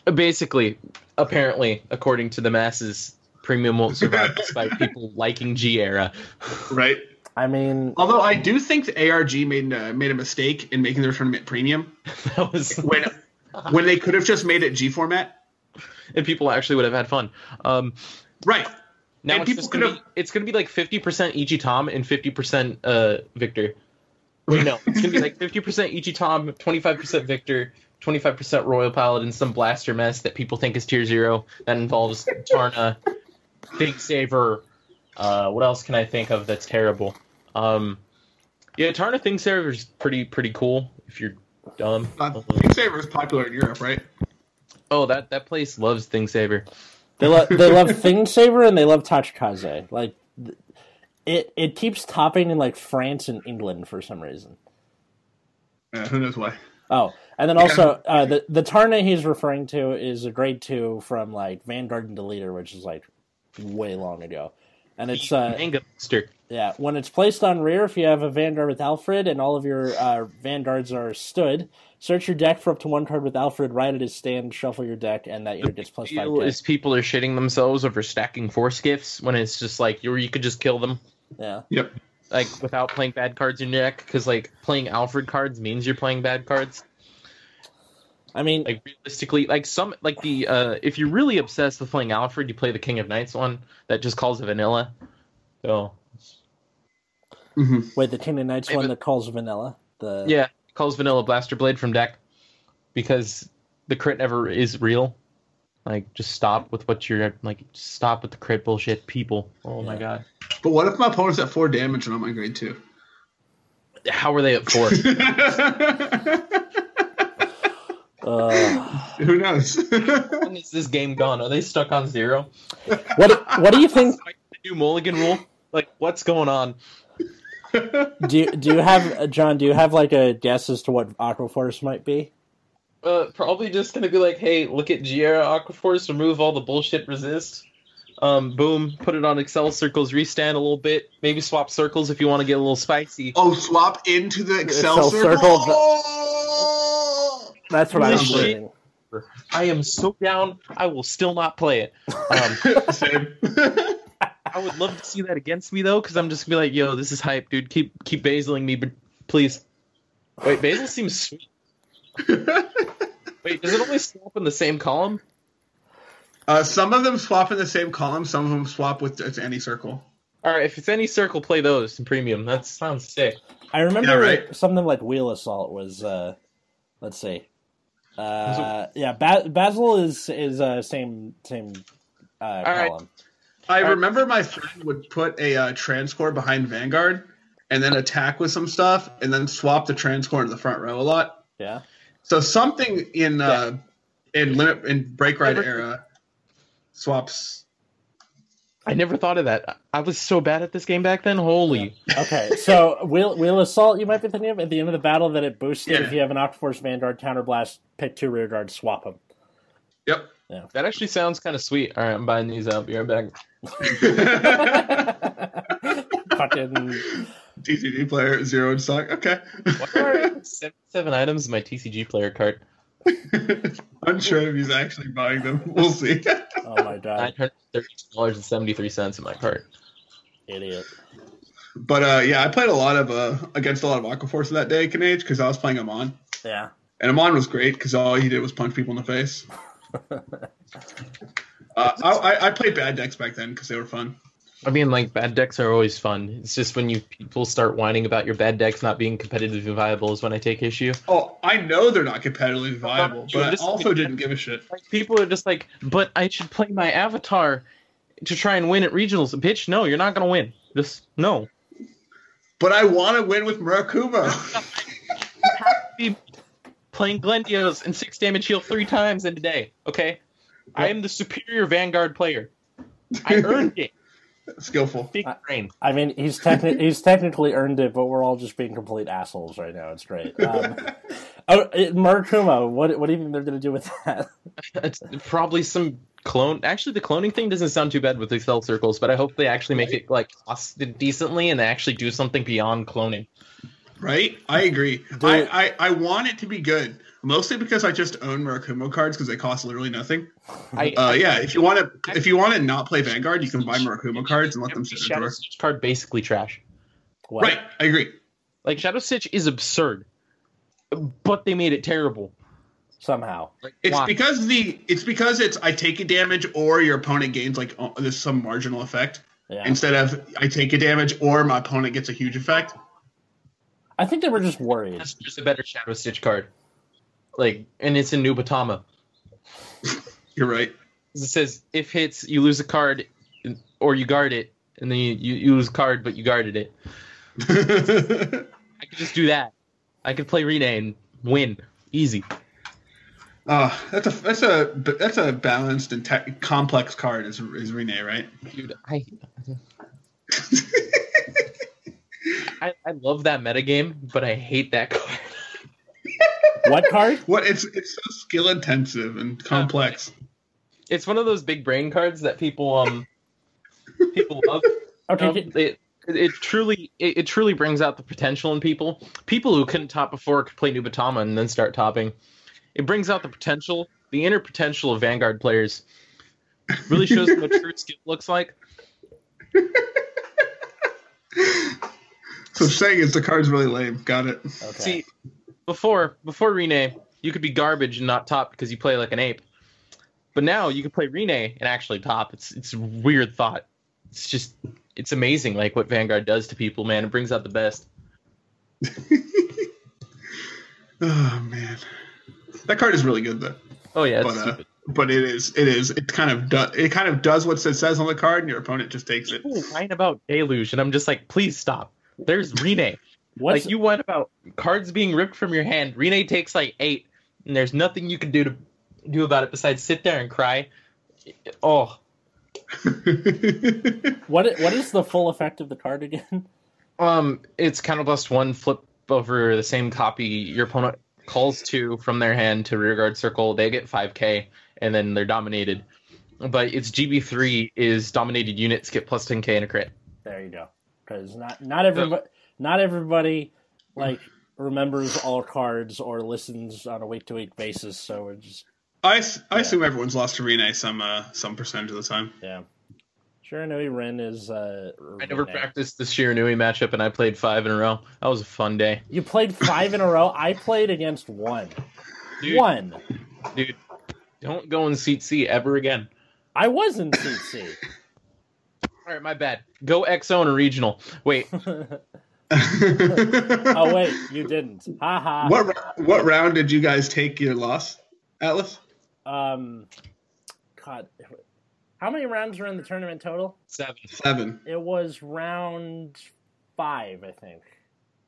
Uh, Basically, apparently, according to the masses, premium won't survive despite people liking G era. Right. I mean, Although I do think the ARG made uh, made a mistake in making their tournament premium that was when when they could have just made it G format. and people actually would have had fun. Um, Right. now And it's gonna be, it's gonna be like fifty percent Ichi Tom and fifty percent uh Victor. Wait, no, it's gonna be like fifty percent Ichi Tom, twenty five percent Victor, twenty five percent Royal Paladin, some blaster mess that people think is tier zero that involves Tarna, Thing Saver. Uh, what else can I think of that's terrible? Um, yeah, Tarna Thing Saver is pretty pretty cool if you're dumb. Uh, Thing Saver is popular in Europe, right? Oh, that that place loves Thing Saver. they love they love Thing Saver and they love Tachikaze. Like, th- it it keeps topping in like France and England for some reason. Uh, who knows why? Oh, and then also uh, the the Tarna he's referring to is a grade two from like Vanguard and Deleter, which is like way long ago, and it's uh, Manga Monster. Yeah, when it's placed on rear, if you have a Vanguard with Alfred and all of your uh, Vanguards are stood, search your deck for up to one card with Alfred, right at his stand, shuffle your deck, and that unit gets plus five. deal is people are shitting themselves over stacking force gifts when it's just like you you could just kill them Yeah, Yep. like without playing bad cards in your deck because like playing Alfred cards means you're playing bad cards. I mean, Like realistically, like some like the uh if you're really obsessed with playing Alfred, you play the King of Knights one that just calls it vanilla. So hmm wait, the King Knights Yeah, one that calls vanilla. The yeah, calls vanilla Blaster Blade from deck because the crit never is real. Like just stop with what you're like. Stop with the crit bullshit, people. Oh my god, But what if my opponent's at four damage and I'm on grade two? how are they at four? Uh, who knows? when is this game gone? Are they stuck on zero? what What do you think? Like the new Mulligan rule? Like, what's going on? Do you, do you have uh, John? Do you have like a guess as to what Aquaforce might be? Uh, probably just gonna be like, hey, look at G era Aquaforce, remove all the bullshit resist. Um, boom, put it on accel circles, restand a little bit, maybe swap circles if you want to get a little spicy. oh, swap into the accel, accel circle. circle, Oh! That's what I'm Shit. thinking. I am so down, I will still not play it. Um, Same. I would love to see that against me though, because I'm just gonna be like, yo, this is hype, dude. Keep keep basiling me, but please. Wait, basil seems sweet. Wait, does it only swap in the same column? uh, some of them swap in the same column. Some of them swap with it's any circle. All right, if it's any circle, play those in premium. That sounds sick. I remember Yeah, right. something like Wheel Assault was. Uh, let's see. Uh, yeah, ba- Basil is is uh, same same uh, right. column. I remember my friend would put a uh, transcore behind Vanguard and then attack with some stuff and then swap the transcore into the front row a lot. Yeah. So something in uh, in limit in break ride Never- era swaps. I never thought of that. I was so bad at this game back then. Holy. Okay, so Wheel Wheel Assault you might be thinking of at the end of the battle that it boosted Yeah. if you have an Aquaforce Vanguard counterblast, pick two rear guards, swap them. Yep. Yeah. That actually sounds kind of sweet. All right, I'm buying these out. Be right back. Fucking TCG player zero in stock. Okay. Why are 77 items in my TCG player cart? Unsure if he's actually buying them. We'll see. oh my god, $932.73 in my cart. idiot. but uh, yeah, I played a lot of uh, against a lot of Aquaforce that day, Canage, because I was playing Amon, Yeah. and Amon was great because all he did was punch people in the face. Uh, I, I- I played bad decks back then because they were fun. I mean, like, bad decks are always fun. It's just when you people start whining about your bad decks not being competitively viable is when I take issue. Oh, I know they're not competitively viable, You but I also didn't give a shit. People are just like, but I should play my avatar to try and win at regionals. Bitch, no, you're not gonna win. Just no. But I want to win with Murakumo. Be playing Glendios and six damage heal three times in a day. Okay, I am the superior Vanguard player. I earned it. Skillful. Big brain. I mean, he's techni- he's technically earned it, but we're all just being complete assholes right now. It's great. Um, oh, it, Murakumo, what what do you think they're going to do with that? It's probably some clone. Actually, the cloning thing doesn't sound too bad with the cell circles, but I hope they actually make it like costed decently and they actually do something beyond cloning. Right? I agree. I. I, I want it to be good. Mostly because I just own Murakumo cards because they cost literally nothing. I, Uh, yeah, if you want to, if you want to not play Vanguard, you can buy Murakumo cards and let them sit in a Shadow drawer. Stitch card basically trash. What? Right, I agree. Like Shadow Stitch is absurd, but they made it terrible. Somehow. Like, It's why? because the it's because it's I take a damage or your opponent gains like uh, there's some marginal effect Yeah. instead of I take a damage or my opponent gets a huge effect. I think they were just worried. That's just a better Shadow Stitch card. Like, and it's in Nubatama. You're right. It says if hits, you lose a card, or you guard it, and then you, you, you lose a card, but you guarded it. I could just do that. I could play Rene and win easy. Oh, that's a that's a that's a balanced and te- complex card is is Rene, right? Dude, I I, I love that metagame, but I hate that card. What card? What it's it's so skill intensive and complex. It's one of those big brain cards that people um people love. Okay. Um, it, it truly it, it truly brings out the potential in people. People who couldn't top before could play Nubatama and then start topping. It brings out the potential, the inner potential of Vanguard players. Really shows what true skill looks like. So saying is the card's really lame. Got it. okay. See, before before Rene, you could be garbage and not top because you play like an ape. But now you can play Rene and actually top. It's it's a weird thought. It's just it's amazing like what Vanguard does to people, man. It brings out the best. Oh man, that card is really good though. Oh yeah, it's But uh, but it is it is it kind of does it kind of does what it says on the card, and your opponent just takes it. People whine about Deluge, and I'm just like, please stop. There's Rene. What's like you whine about cards being ripped from your hand. Rene takes like eight, and there's nothing you can do to do about it besides sit there and cry. Oh, what? What is the full effect of the card again? um, it's counterblast one, flip over the same copy. Your opponent calls two from their hand to rearguard circle. They get 5k, and then they're dominated. But it's GB3 is dominated units get plus 10k and a crit. There you go. Because not not everybody not everybody like remembers all cards or listens on a week to week basis. So we're just I, s- I assume everyone's lost to Rene some uh, some percentage of the time. yeah. Shiranui Ren is. Uh, I never Renee. practiced the Shiranui matchup, and I played five in a row. That was a fun day. You played five in a row. I played against one. Dude, One. dude, don't go in seat C ever again. I was in CC. All right, my bad. Go XO in a regional. Wait, oh wait, you didn't. Ha ha. what what round did you guys take your loss, Atlas? Um, God, how many rounds were in the tournament total? seven. Seven. It was round five, I think.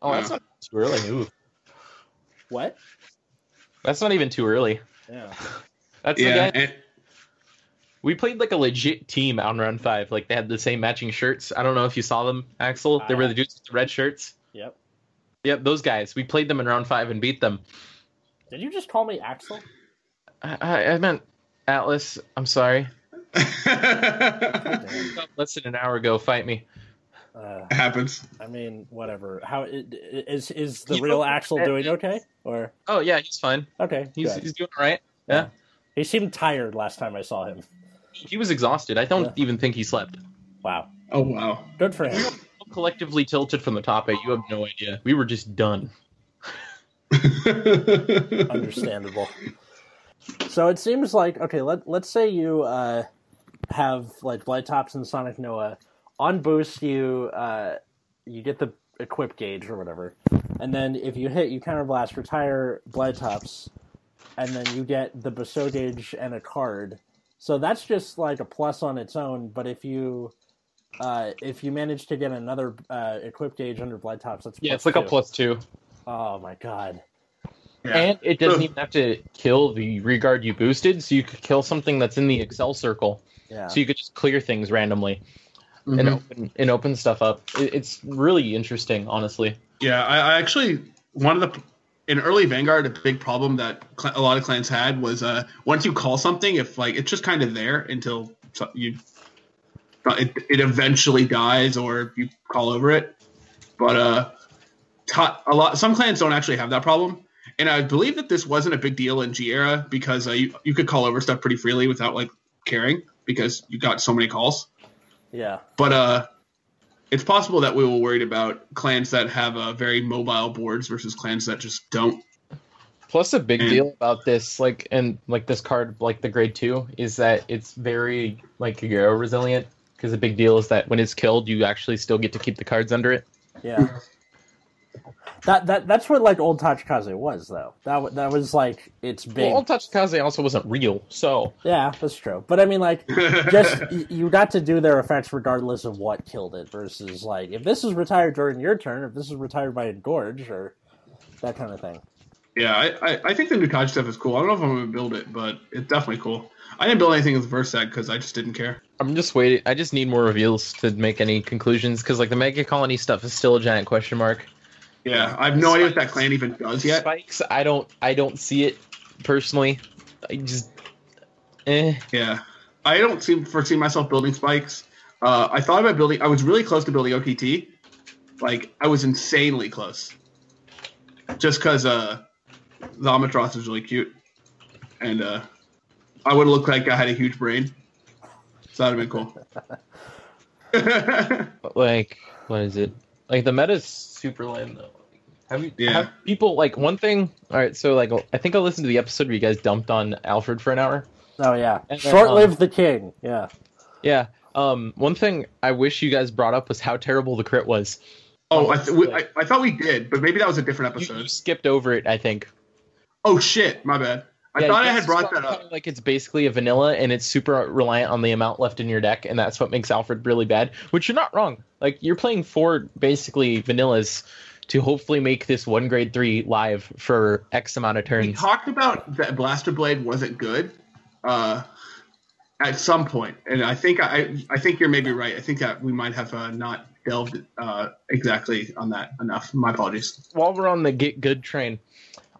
Oh, that's not too early. Ooh, What? that's not even too early. Yeah. That's Yeah, guy. and, We played like a legit team on round five. Like they had the same matching shirts. I don't know if you saw them, Axel. They were the dudes with the red shirts. Yep. Yep, those guys. We played them in round five and beat them. Did you just call me Axel? I, I, I meant Atlas. I'm sorry. Less than an hour ago, fight me. Uh, happens. I mean, whatever. How i- i- is is the You real know- Axel doing okay? Or Oh yeah, he's fine. okay, He's good. he's doing all right. Yeah. He seemed tired last time I saw him. He was exhausted. I don't Yeah. even think he slept. Wow, Oh wow. good for him. Collectively tilted from the top eight. You have no idea. We were just done. Understandable. So it seems like okay. Let let's say you uh, have like Blight Tops and Sonic Noa on boost. You uh, you get the equip gauge or whatever, and then if you hit, you counterblast, retire Blight Tops, and then you get the bestow gauge and a card. So that's just like a plus on its own. But if you uh, if you manage to get another uh, equip gauge under Blood Tops, that's Yeah, it's like a two. plus. Oh my god! Yeah. And it doesn't even have to kill the rearguard you boosted, so you could kill something that's in the accel circle. Yeah, So you could just clear things randomly and Mhm. open and open stuff up. It, it's really interesting, honestly. Yeah, I, I actually one of the in early Vanguard a big problem that cl- a lot of clans had was uh once you call something, if like it's just kind of there until you it, it eventually dies or you call over it. But uh, ta- a lot some clans don't actually have that problem. And I believe that this wasn't a big deal in G era because uh, you you could call over stuff pretty freely without like caring because you got so many calls. yeah, But uh, it's possible that we were worried about clans that have uh, very mobile boards versus clans that just don't. Plus, a big And- deal about this, like and like this card, like the grade two, is that it's very like Euro resilient. Because the big deal is that when it's killed, you actually still get to keep the cards under it. yeah. That that that's what like old Tachikaze was though. That that was like it's big. Well, All Tachikaze also wasn't real, so yeah, that's true. But I mean, like just y- you got to do their effects regardless of what killed it. Versus like if this is retired during your turn, if this is retired by Engorge or that kind of thing. yeah, I, I, I think the new Taj stuff is cool. I don't know if I'm going to build it, but it's definitely cool. I didn't build anything with Versac because I just didn't care. I'm just waiting. I just need more reveals to make any conclusions. Because like the Mega Colony stuff is still a giant question mark. Yeah, I have no idea what that clan even does yet. Spikes, I don't, I don't see it personally. I just, eh. Yeah, I don't see foresee myself building spikes. Uh, I thought about building. I was really close to building OTT. Like I was insanely close. Just because uh, the Amatros is really cute, and uh, I would look like I had a huge brain. So that'd have been cool. like what is it like the meta is super lame though have you Yeah. have people like one thing all right so like i think i listened to the episode where you guys dumped on alfred for an hour Oh yeah, And then, short um, the king. Yeah, yeah um one thing i wish you guys brought up was how terrible the crit was oh, I, th- we, I, I thought we did, but maybe that was a different you, episode. you skipped over it i think Oh shit, my bad. I Yeah, thought I had brought that up. Like it's basically a vanilla, and it's super reliant on the amount left in your deck, and that's what makes Alfred really bad. Which you're not wrong. Like you're playing four basically vanillas to hopefully make this one grade three live for X amount of turns. We talked about that Blaster Blade wasn't good uh, at some point, and I think I I think you're maybe right. I think that we might have uh, not delved uh, exactly on that enough. My apologies. While we're on the get good train,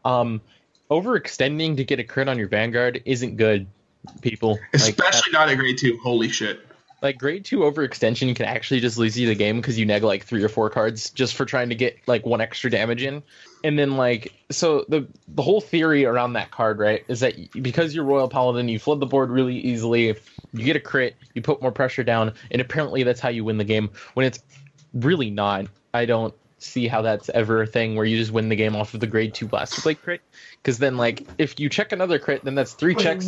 um, overextending to get a crit on your Vanguard isn't good. People like Especially not at grade two. Holy shit. like grade two overextension can actually just lose you the game because you neg like three or four cards just for trying to get like one extra damage in and then like so the the whole theory around that card right is that because you're royal paladin you flood the board really easily you get a crit you put more pressure down and apparently that's how you win the game when it's really not i don't see how that's ever a thing where you just win the game off of the grade two blaster blade crit because then like if you check another crit then that's three checks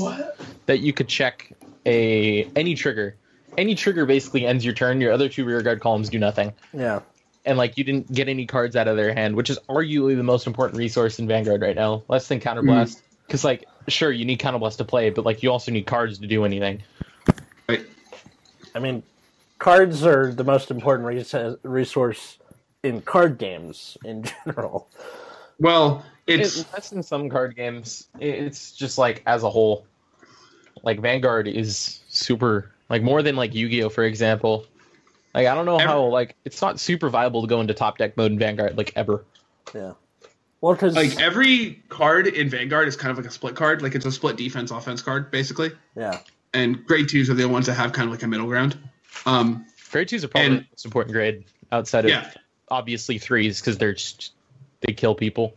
that you could check a any trigger. Any trigger basically ends your turn. Your other two rearguard columns do nothing, yeah, and like you didn't get any cards out of their hand, which is arguably the most important resource in Vanguard right now, less than counterblast. Because mm. like, sure, you need counterblast to play, but like you also need cards to do anything. Right. I mean, cards are the most important res- resource in card games in general. Well, it's It, less in some card games. It's just like as a whole, like Vanguard is super like more than like Yu-Gi-Oh for example. Like I don't know Ever- how like it's not super viable to go into top deck mode in Vanguard like ever. Yeah, well, because like every card in Vanguard is kind of like a split card. Like it's a split defense offense card basically. yeah, And grade twos are the ones that have kind of like a middle ground. Um, Grade twos are probably And- the most important grade outside of Yeah. Obviously threes because they're just they kill people.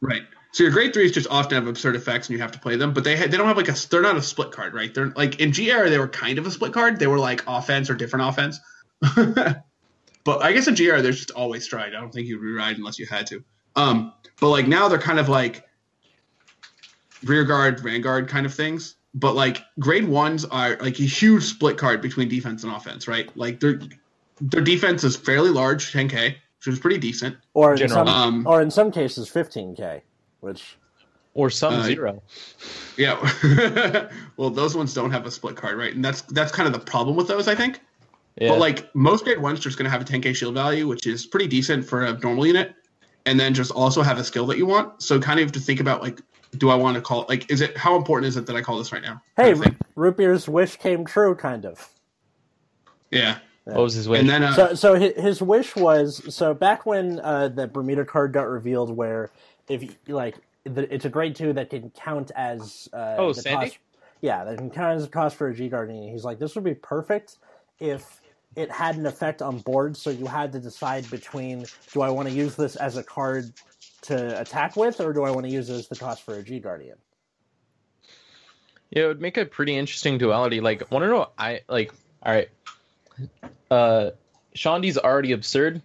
Right. So your grade threes just often have absurd effects, and you have to play them. But they ha- they don't have like a they're not a split card, right? They're like in G era they were kind of a split card. They were like offense or different offense. but I guess in G era there's just always stride. I don't think you'd reride unless you had to. Um, but like now they're kind of like rear guard, vanguard kind of things. But like grade ones are like a huge split card between defense and offense, right? Like their their defense is fairly large, 10k, which is pretty decent. or in General. some Um, or in some cases 15k, which or some Uh, zero. Yeah. well, those ones don't have a split card, right? And that's that's kind of the problem with those, I think. Yeah. But like most grade ones, just going to have a 10k shield value, which is pretty decent for a normal unit, and then just also have a skill that you want. So kind of have to think about like, do I want to call like, is it how important is it that I call this right now? Hey, Kind of. Root Beer's wish came true, kind of. yeah. What was his wish? And then uh, So, so his, his wish was so back when uh, the Bermuda card got revealed, where if you, like the, it's a grade two that can count as uh, Oh, the Sandy? cost, yeah, that can count as a cost for a G Guardian. He's like, this would be perfect if it had an effect on board, so you had to decide between do I want to use this as a card to attack with, or do I want to use it as the cost for a G Guardian? Yeah, it would make a pretty interesting duality. Like, want to know? I like. All right, uh, Shandi's already absurd,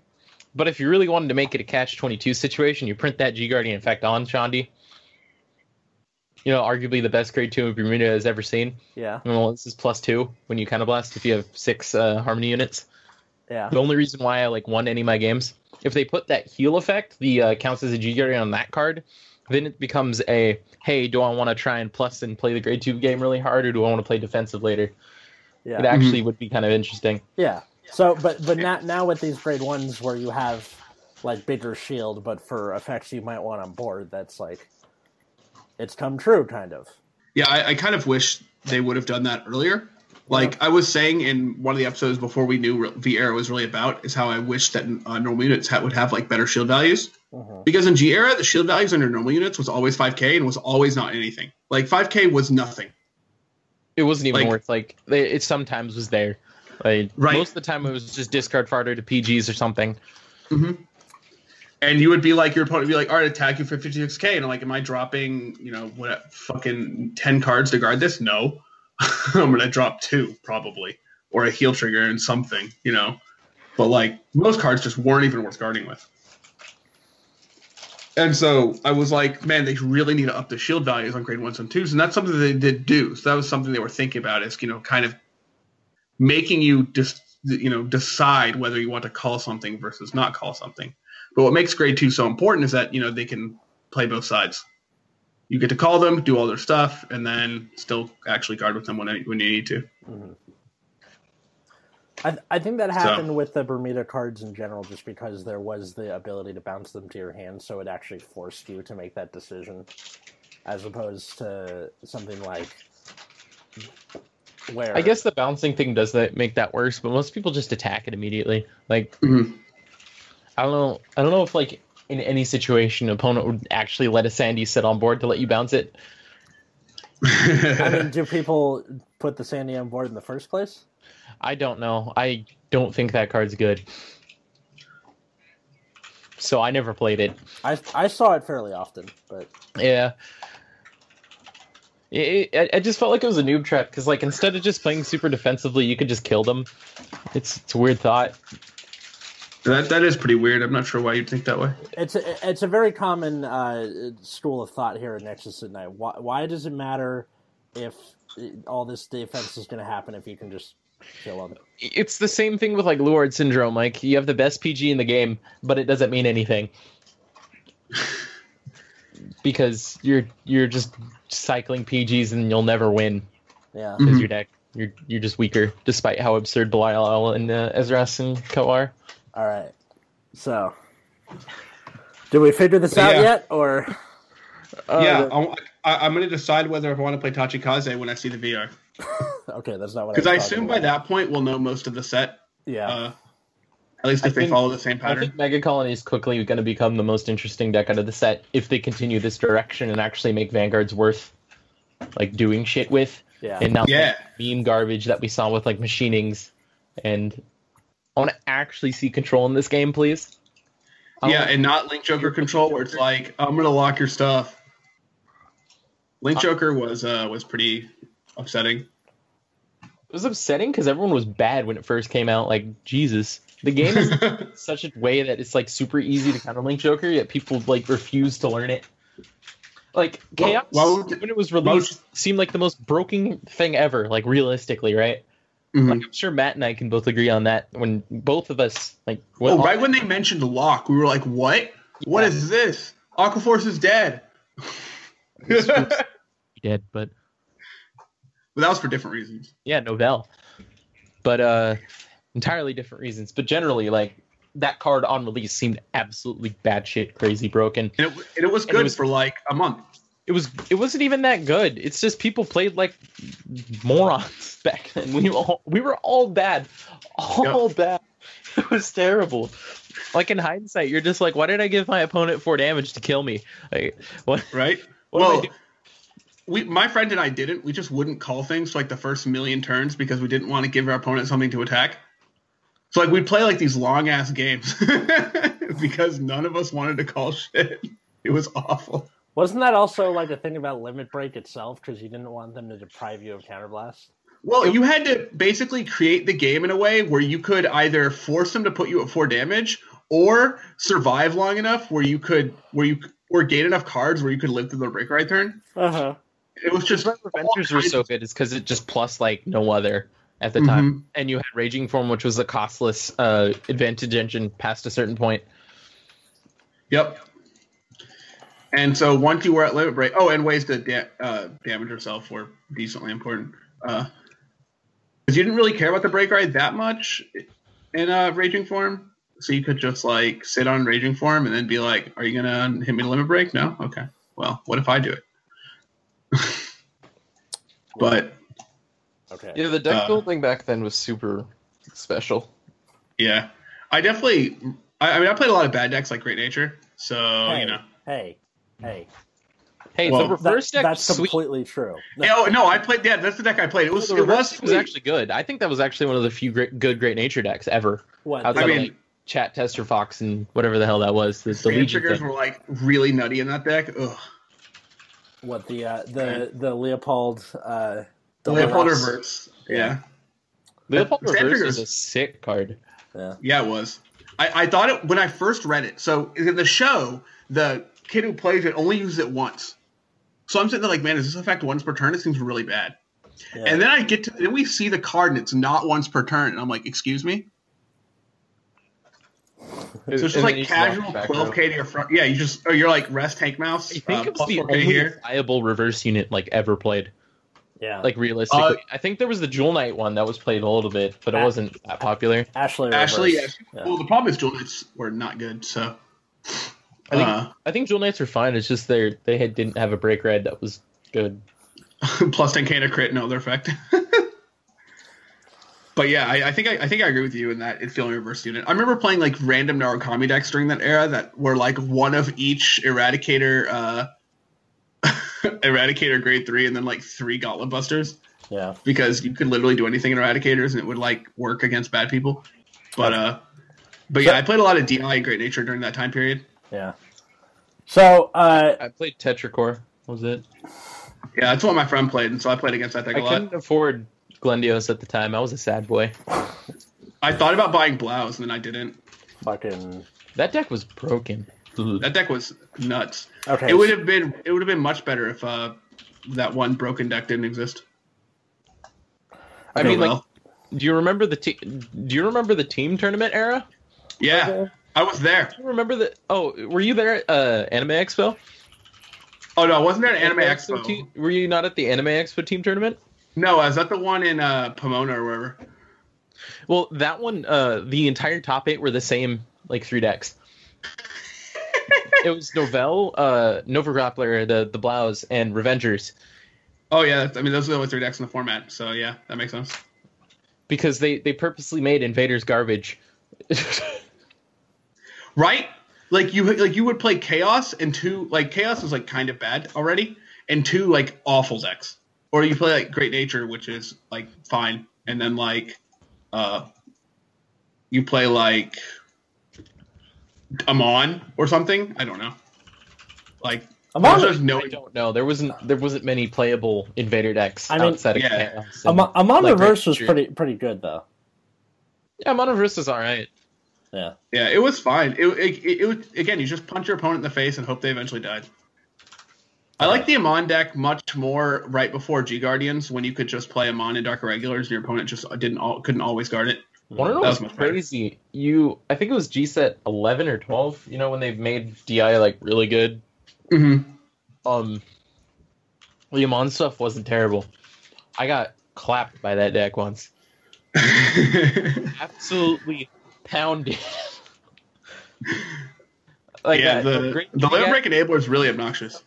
but if you really wanted to make it a catch twenty two situation, you print that G Guardian effect on Shandi. You know, arguably the best grade two Bermuda has ever seen. Yeah, Well, this is plus two when you counterblast if you have six uh, harmony units. yeah, The only reason why I like won any of my games, if they put that heal effect, the uh, counts as a G Guardian on that card, then it becomes a hey, do I want to try and plus and play the grade two game really hard, or do I want to play defensive later? Yeah. It actually would be kind of interesting. Yeah. So, but but now now with these grade ones where you have like bigger shield, but for effects you might want on board, that's like it's come true, kind of. Yeah, I, I kind of wish they would have done that earlier. Like I was saying in one of the episodes before we knew re- V Era was really about, is how I wish that uh, normal units ha- would have like better shield values. Mhm. Because in G Era, the shield values under normal units was always 5k and was always not anything. Like 5k was nothing. It wasn't even Like- worth like they- it sometimes was there. Like Right. most of the time it was just discard farther to PGs or something. Mm-hmm. And you would be like, your opponent would be like, all right, attack you for 56k. And I'm like, am I dropping, you know, what, fucking 10 cards to guard this? No. I'm going to drop two, probably. Or a heal trigger and something, you know. But like, most cards just weren't even worth guarding with. And so I was like, man, they really need to up the shield values on grade ones and twos. And that's something that they did do. So that was something they were thinking about is, you know, kind of making you just, you know, decide whether you want to call something versus not call something. But what makes grade two so important is that you know they can play both sides. You get to call them, do all their stuff, and then still actually guard with them when when you need to. Mm-hmm. I I think that happened with the Bermuda cards in general, just because there was the ability to bounce them to your hand, so it actually forced you to make that decision, as opposed to something like where I guess the bouncing thing does that make that worse, but most people just attack it immediately. Like Mhm. I don't know. I don't know if like in any situation, an opponent would actually let a Sandy sit on board to let you bounce it. I mean, do people put the Sandy on board in the first place? I don't know. I don't think that card's good. So I never played it. I I saw it fairly often, but Yeah. It, it, I just felt like it was a noob trap because, like, instead of just playing super defensively, you could just kill them. It's it's a weird thought. that that is pretty weird. I'm not sure why you'd think that way. it's a, it's a very common uh, school of thought here at Nexus at Night. Why, why does it matter if all this defense is going to happen if you can just kill them? It's the same thing with like Luard syndrome. Like, you have the best PG in the game, but it doesn't mean anything because you're you're just cycling PGs and you'll never win Yeah. because Mhm. your deck you're you're just weaker, despite how absurd Belial and uh, Ezras and Co are. All right. So, did we figure this out Yeah. yet, or Uh, yeah, I, I, I'm going to decide whether I want to play Tachikaze when I see the VR okay, that's not what I thought. because I was talking assume by that point we'll know most of the set. Yeah. Uh, at least I if they think- follow the same pattern. I pattern. think Mega Colony is quickly going to become the most interesting deck out of the set if they continue this direction and actually make Vanguards worth like doing shit with, yeah. and not Yeah. like, meme garbage that we saw with like machinings. And I want to actually see control in this game, please. I Yeah, want- and not Link Joker control where it's like I'm gonna lock your stuff. Link Joker was uh was pretty upsetting. It was upsetting because everyone was bad when it first came out. Like Jesus, the game is such a way that it's like super easy to counter Link Joker, yet people like refuse to learn it. Like Chaos why would- when it was released seemed like the most broken thing ever, like realistically, right? Mhm. Like I'm sure Matt and I can both agree on that. When both of us like Oh, right when they mentioned lock, we were like, "What? What Yeah. is this? Aquaforce is dead." Dead, but He did, but that was for different reasons. yeah, Novell. But uh, entirely different reasons. But generally, like that card on release seemed absolutely batshit crazy broken. And it, and it was And it good was- for like a month. It was it wasn't even that good. It's just people played like morons back then. We all we were all bad, all bad. It was terrible. Like in hindsight, you're just like, why did I give my opponent four damage to kill me? Like what? right? What well? We, my friend and I didn't. We just wouldn't call things like the first million turns because we didn't want to give our opponent something to attack. So like we'd play like these long ass games because none of us wanted to call shit. It was awful. Wasn't that also like a thing about Limit Break itself because you didn't want them to deprive you of Counterblast? Well, you had to basically create the game in a way where you could either force them to put you at four damage or survive long enough where you could where you or gain enough cards where you could live through the break right turn. Uh huh. It was just Revengers were so good is because it just plus like no other at the Mhm. time, and you had Raging Form, which was a costless uh, advantage engine past a certain point. Yep. And so once you were at limit break, oh, and ways to da- uh, damage yourself were decently important. Because you didn't really care about the break ride that much in uh, raging form, so you could just like sit on raging form and then be like, "Are you gonna hit me to limit break?" No. Okay. Well, what if I do it? but Okay. Yeah, the deck Uh, building back then was super special. yeah, I definitely. I, I mean, I played a lot of bad decks like Great Nature, so hey, you know. hey, hey. Hey, Well, the reverse That- deck that's sweet. completely true. Yeah, oh, no, I played. Yeah, that's the deck I played. It was. the It was. was actually good. I think that was actually one of the few great, good Great Nature decks ever. What? I mean- like Chat Tester Fox and whatever the hell that was, the, the triggers thing. were like really nutty in that deck. Ugh. What the uh, the the Leopold uh, The Leopold Deluxe? reverse. Yeah. Leopold Spam Reverse triggers- is a sick card. Yeah. Yeah, it was. I, I thought it when I first read it. So in the show, the kid who plays it only uses it once. So I'm sitting there like, man, does this affect once per turn? It seems really bad. Yeah. And then I get to then we see the card and it's not once per turn, and I'm like, excuse me. So it's just And then you like casual 12k to your front. Yeah, you just or you're like rest tank mouse. I think uh, it was the only here. viable reverse unit like ever played. yeah. Like realistically, Uh, I think there was the Jewel Knight one that was played a little bit, but it wasn't that popular. Ashley. Ashley, yeah. Yeah. Well, the problem is Jewel Knights were not good. So I think uh, I think Jewel Knights are fine. It's just they they had, didn't have a break red that was good. plus 10k to crit, no other effect. but yeah, I, I think I, I think I agree with you in that it's the only reverse unit. I remember playing like random Narukami decks during that era that were like one of each Eradicator, uh, Eradicator grade three, and then like three Gauntlet Busters yeah. because you could literally do anything in Eradicators and it would like work against bad people. But uh, but yeah, I played a lot of DI and Great Nature during that time period. Yeah. So, uh, I played Tetracore. Was it? Yeah, that's what my friend played, and so I played against that deck I a lot. I couldn't afford Glendios at the time. I was a sad boy. I thought about buying Blouse, and then I didn't. fucking. That deck was broken. That deck was nuts. Okay. It would have been it would have been much better if uh, that one broken deck didn't exist. I Oh, mean, like, well. do you remember the te- Do you remember the team tournament era? yeah, I was there. Do you remember the? Oh, were you there at uh, Anime Expo? Oh no, I wasn't there an Anime Expo? te- were you not at the Anime Expo team tournament? No, is that the one in uh, Pomona or wherever? Well, that one, uh, the entire top eight were the same, like three decks. it was Novell, uh, Nova Grappler, the the Blouse, and Revengers, Oh yeah, that's- I mean those are the only three decks in the format. So yeah, that makes sense. because they they purposely made Invaders garbage. Right? Like you like you would play Chaos and two like Chaos is like kind of bad already, and two like awful decks. Or you play like Great Nature, which is like fine, and then like uh you play like Amon or something. I don't know. Like Amon, there's no I don't know. There wasn't there wasn't many playable Invader decks I mean- outside of Yeah. Chaos. and, Amon, Amon like, Reverse was pretty pretty good though. Yeah, Monoverse is all right. Yeah. Yeah, it was fine. It, it, it, it was, again, you just punch your opponent in the face and hope they eventually died. I like the Amon deck much more right before G Guardians when you could just play Amon in Dark Irregulars and your opponent just didn't all, couldn't always guard it. One of those was much better. crazy. You, I think it was G set eleven or twelve. You know when they've made Di like really good. Mm-hmm. Um, The Amon stuff wasn't terrible. I got clapped by that deck once. Absolutely pounded. like yeah, that. the, Great- the limit break enabler is really obnoxious.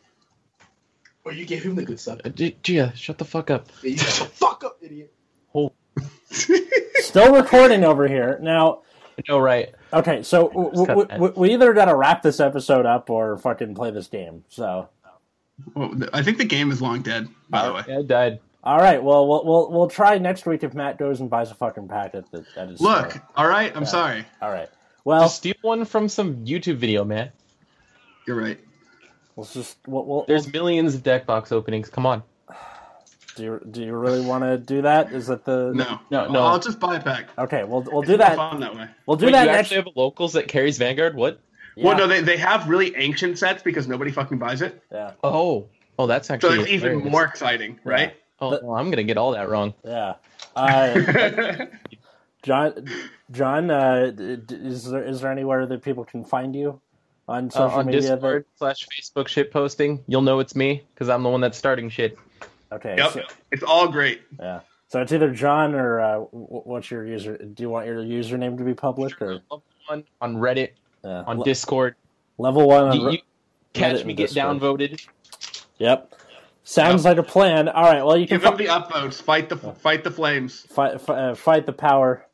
Oh, you gave him the good stuff. Uh, G- Gia, shut the fuck up. Yeah, you shut the fuck up, idiot. Still recording over here now. No, right. Okay, so w- w- w- we either got to wrap this episode up or fucking play this game. So, Well, I think the game is long dead. By the way, Yeah, I died. all right, well, we'll we'll, we'll try next week if Matt goes and buys a fucking packet that, that is. look. store. All right, I'm Yeah. sorry. all right. Well, Just steal one from some YouTube video, man. You're right. Let's just we'll, we'll, There's millions of deck box openings. Come on. do you do you really want to do that? Is that the No, No, no. I'll just buy a pack. Okay, we'll we'll do that. Fun that way. We'll do Wait, that you next. actually have a locals that carries Vanguard? What? Yeah, Well, no, they, they have really ancient sets because nobody fucking buys it. yeah, Oh. Oh, that's actually So actually it's even more exciting, right? Oh, well, I'm gonna get all that wrong. yeah. Uh, John, John, uh, d- d- is there is there anywhere that people can find you on Uh, on media? Discord slash Facebook shit posting, you'll know it's me because I'm the one that's starting shit. Okay, yep, so, it's all great. yeah. So it's either John or uh, what's your user? Do you want your username to be public or Level one on Reddit, yeah. on Le- Discord. level one? On You, Re- catch Reddit me get Discord. downvoted. Yep. Sounds like a plan. All right. Well, you can Give them fi- the upvotes. Fight the fight the flames. fight, fi- uh, fight the power,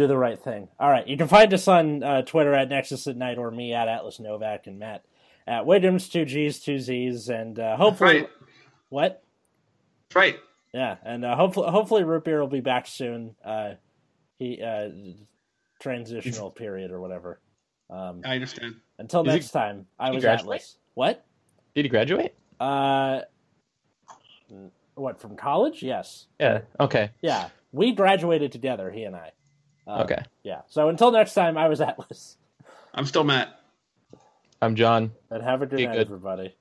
do the right thing. All right. You can find us on uh, Twitter at Nexus at Night or me at Atlas Novack and Matt at Wiggumzz, two G's, two Z's, and uh, hopefully, Right, what? right. Yeah, and uh, hopefully, hopefully, Root Beer will be back soon. Uh, he uh, transitional period or whatever. Um, I understand. until Is he- next time, I was graduate? Atlas. What? Did he graduate? Uh, what from college? Yes. Yeah. Okay. Yeah, we graduated together. He and I. Um, Okay. Yeah. So until next time, I was Atlas. I'm still Matt. I'm John. And have a good Be night, good. everybody.